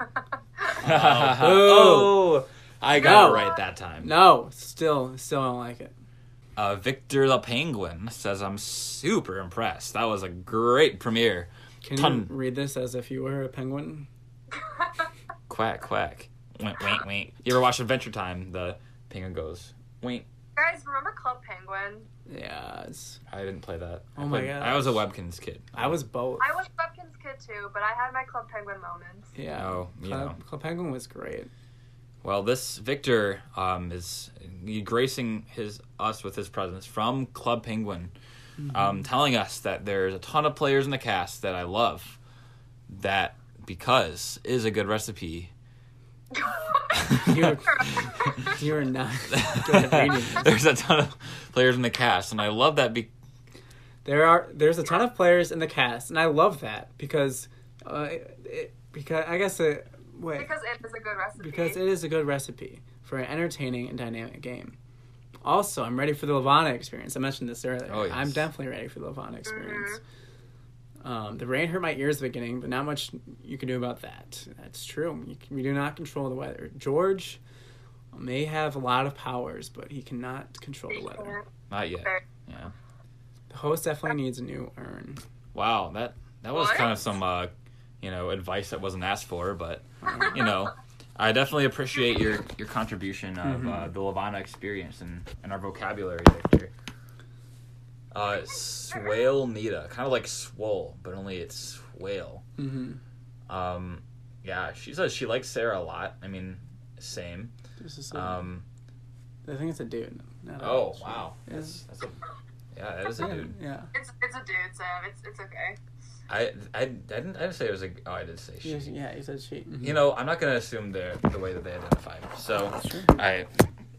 <laughs> oh, I got No. it right that time. No, still, still don't like it. Uh, Victor the Penguin says, I'm super impressed. That was a great premiere. Can Ton. you read this as if you were a penguin? Quack, quack. Wink, wink, wink. You ever watch Adventure Time? The penguin goes, wink. Guys, remember Club Penguin? Yeah, I didn't play that. I Oh my played- gosh. I was a Webkinz kid. I was both. I was Webkinz kid too, but I had my Club Penguin moments. Yeah. Oh, you Club, know. Club Penguin was great. Well, this Victor um, is gracing his us with his presence from Club Penguin, Mm-hmm. um, telling us that there's a ton of players in the cast that I love. That because is a good recipe. <laughs> You're, you're not good at reading this. <laughs> there's a ton of players in the cast, and I love that. Be- There are there's a ton of players in the cast, and I love that because, uh, it, because I guess it wait because it is a good recipe. because it is a good recipe for an entertaining and dynamic game. Also, I'm ready for the Lavana experience. I mentioned this earlier. Oh, yes. I'm definitely ready for the Lavana experience. Mm-hmm. Um, the rain hurt my ears at the beginning, but not much you can do about that. That's true. You can, we do not control the weather. George may have a lot of powers, but he cannot control the weather. Not yet. Yeah. The host definitely needs a new urn. Wow. That that was What? kind of some uh, you know advice that wasn't asked for, but you know. I definitely appreciate your, your contribution of Mm-hmm. uh, the Lavana experience and, and our vocabulary, Victor. Uh, Swale Nita, kind of like swole, but only it's swale. Mm-hmm. Um, yeah, she says she likes Sarah a lot. I mean, same. This is a, Um, I think it's a dude. not a- oh wow, Is- that's, that's a yeah, that is a dude. <laughs> yeah. It's it's a dude, so It's it's okay. I, I, I didn't I didn't say it was a oh I did say she. Yeah, yeah, he said she. Mhm. You know, I'm not gonna assume the the way that they identify. So Sure. I,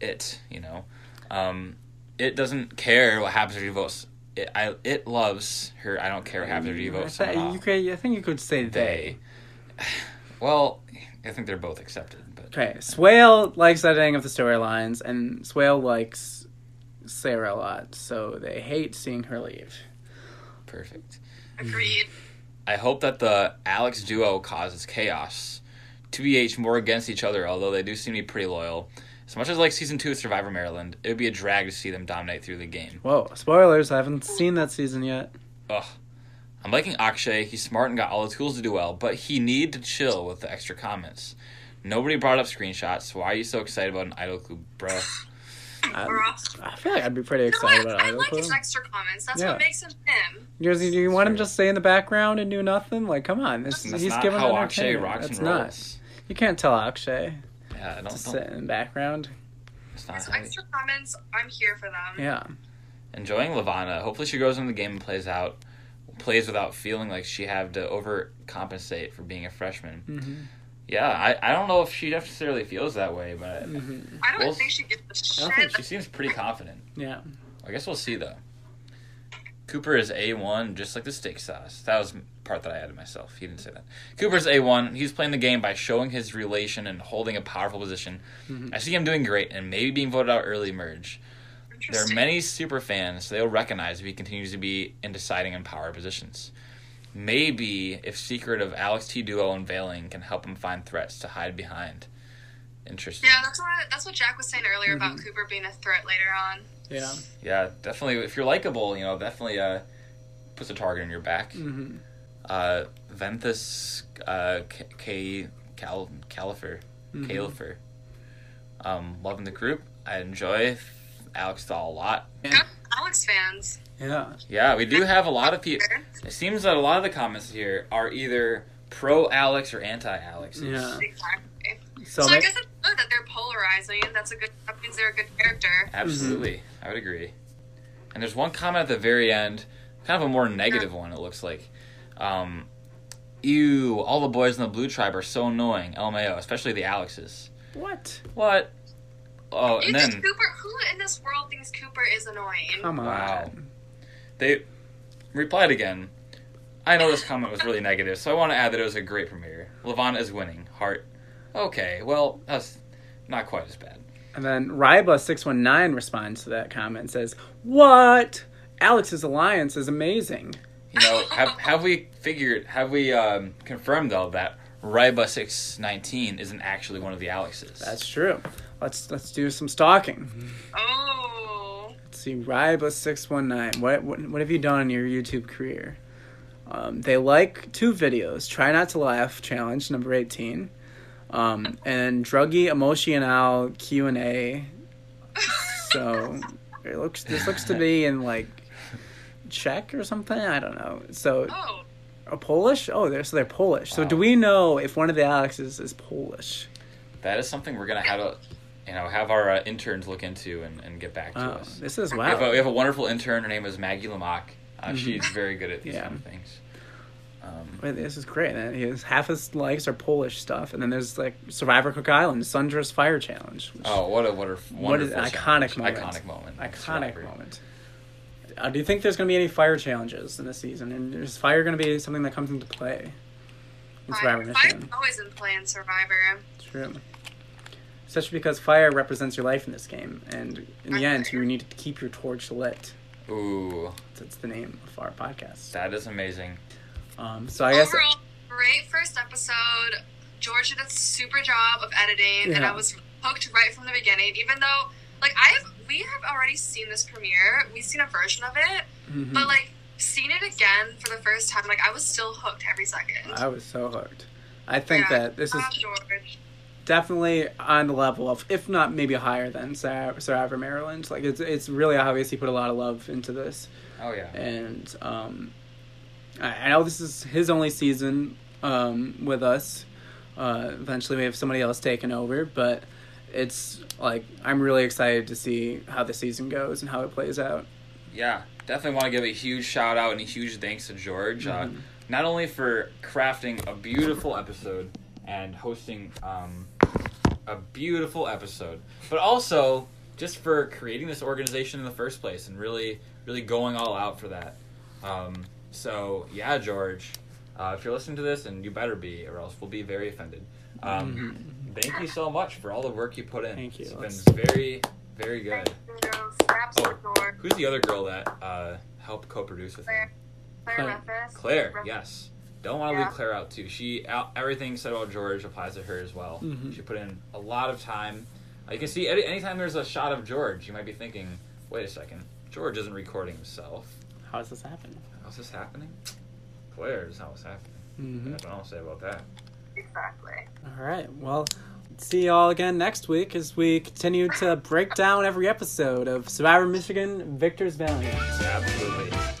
it, you know, um, it doesn't care what happens to you vote. It, I, it loves her. I don't care what happens if you I vote. thought you could, I think you could say They. Well, I think they're both accepted, but Okay, Swale likes editing of the storylines, and Swale likes Sarah a lot, so they hate seeing her leave. perfect. Agreed. I hope that the Alex duo causes chaos. 2BH more against each other, although they do seem to be pretty loyal. As much as like season two of Survivor Maryland, it would be a drag to see them dominate through the game. Whoa, spoilers! I haven't seen that season yet. Ugh. I'm liking Akshay. He's smart and got all the tools to do well, but he need to chill with the extra comments. Nobody brought up screenshots. Why are you so excited about an idol club, bruh? <laughs> I, I feel like I'd be pretty You know excited what? about I Idol like Club. his extra comments. That's Yeah. what makes him him. Does he- do you want him to stay in the background and do nothing? Like, come on, this, that's he's not giving how Akshay entertainment. rocks That's and not. rolls. You can't tell Akshay Yeah, I to don't. sit in the background. it's not His extra comments, I'm here for them. Yeah. enjoying Lavana. Hopefully, she goes into the game and plays out plays without feeling like she had to overcompensate for being a freshman. Mm-hmm. Yeah, I, I don't know if she necessarily feels that way, but Mm-hmm. I don't Well, think she gets a shit. I don't think she seems pretty confident. Yeah. I guess we'll see though. Cooper is A one, just like the steak sauce. That was part that I added myself. He didn't say that. Cooper's A one. He's playing the game by showing his relation and holding a powerful position. Mhm. I see him doing great and maybe being voted out early merge. There are many super fans, so they'll recognize if he continues to be in deciding and power positions. Maybe if secret of Alex T duo unveiling can help him find threats to hide behind. Interesting. Yeah, that's what that's what Jack was saying earlier about Mm-hmm. Cooper being a threat later on. Yeah. Yeah, definitely. If you're likable, you know, definitely uh, puts a target in your back. Mm-hmm. Uh, Ventus uh, K, K Cal Califer, Mhm. Califer. Um, loving the group. I enjoy Alex Dahl a lot. Good Alex fans. Yeah. Yeah, we do have a lot of people. It seems that a lot of the comments here are either pro Alex or anti Alex. Yeah. Exactly. So, So, I make- guess it's good that they're polarizing. That's a good. That means they're a good character. Absolutely, I would agree. And there's one comment at the very end, kind of a more negative one. It looks like, um, "Ew, all the boys in the blue tribe are so annoying." LMAO, especially the Alexes. what? What? Oh, You and think then Cooper? Who in this world thinks Cooper is annoying? Come on. Wow. they replied again. I know this comment was really negative, so I want to add that it was a great premiere. Lavana is winning. Heart. Okay, well, that's not quite as bad. And then Ryba619 responds to that comment and says, What? Alex's alliance is amazing. You know, have have we figured? Have we um, confirmed though that Ryba six nineteen isn't actually one of the Alexes? That's true. Let's let's do some stalking. Oh. Let's see, Ryba619. What, what what have you done in your YouTube career? Um, they like two videos. Try not to laugh challenge number 18. Um, and druggy emotional Q and A. So it looks this looks to be in like Czech or something. I don't know. So Oh. a Polish? Oh, they're so they're Polish. So do we know if one of the Alexes is Polish? that is something we're gonna have to, you know, have our uh, interns look into and, and get back to Oh, us. this is We, have a, wow. we have a wonderful intern. Her name is Maggie Lamock. Uh, Mhm. She's very good at these Yeah. kind of things. Um, Wait, this is great. And he has half his likes are Polish stuff, and then there's like Survivor Cook Island, Sundra's Fire Challenge. which- oh, what a what a What is wonderful an iconic moment. Iconic moment. iconic Survivor. moment. Uh, do you think there's going to be any fire challenges in this season? And is fire going to be something that comes into play in Survivor Fire, Michigan? Fire's always in play in Survivor. True. Especially because fire represents your life in this game, and in the end, you need to keep your torch lit. Ooh, That's the name of our podcast. that is amazing. Um, so I guess Overall, great first episode. George did a super job of editing, and I was hooked right from the beginning. Even though, like, I have, we have already seen this premiere. We've seen a version of it, Mhm. but like, seeing it again for the first time, like, I was still hooked every second. I was so hooked. I think Yeah. that this is George. definitely on the level of, if not maybe higher than Sur- Survivor Maryland. Like it's it's really obvious he put a lot of love into this, Oh yeah. and um, I, know this is his only season um, with us. Uh, eventually, we have somebody else taking over, but it's like I'm really excited to see how the season goes and how it plays out. Yeah, definitely want to give a huge shout out and a huge thanks to George, uh, Mhm. not only for crafting a beautiful episode and hosting um, a beautiful episode, but also just for creating this organization in the first place and really, really going all out for that. Um, so yeah, George, uh, if you're listening to this, and you better be, or else we'll be very offended. Um, Thank you so much for all the work you put in. Thank you. It's been very, very good. Thank you. Oh. Who's the other girl that uh, helped co-produce with him? Claire. Claire Claire. Memphis. Claire, Ref- yes. Don't want to Yeah. leave Claire out too. She out, everything said about George applies to her as well. Mhm. She put in a lot of time. Uh, you can see any, anytime there's a shot of George, you might be thinking, "Wait a second, George isn't recording himself. How does this happen? How's this happening?" Claire is how it's happening. Mm-hmm. That's what I'll say about that. Exactly. All right. Well, see you all again next week as we continue to break down every episode of Survivor Michigan Victor's Valiant. Absolutely.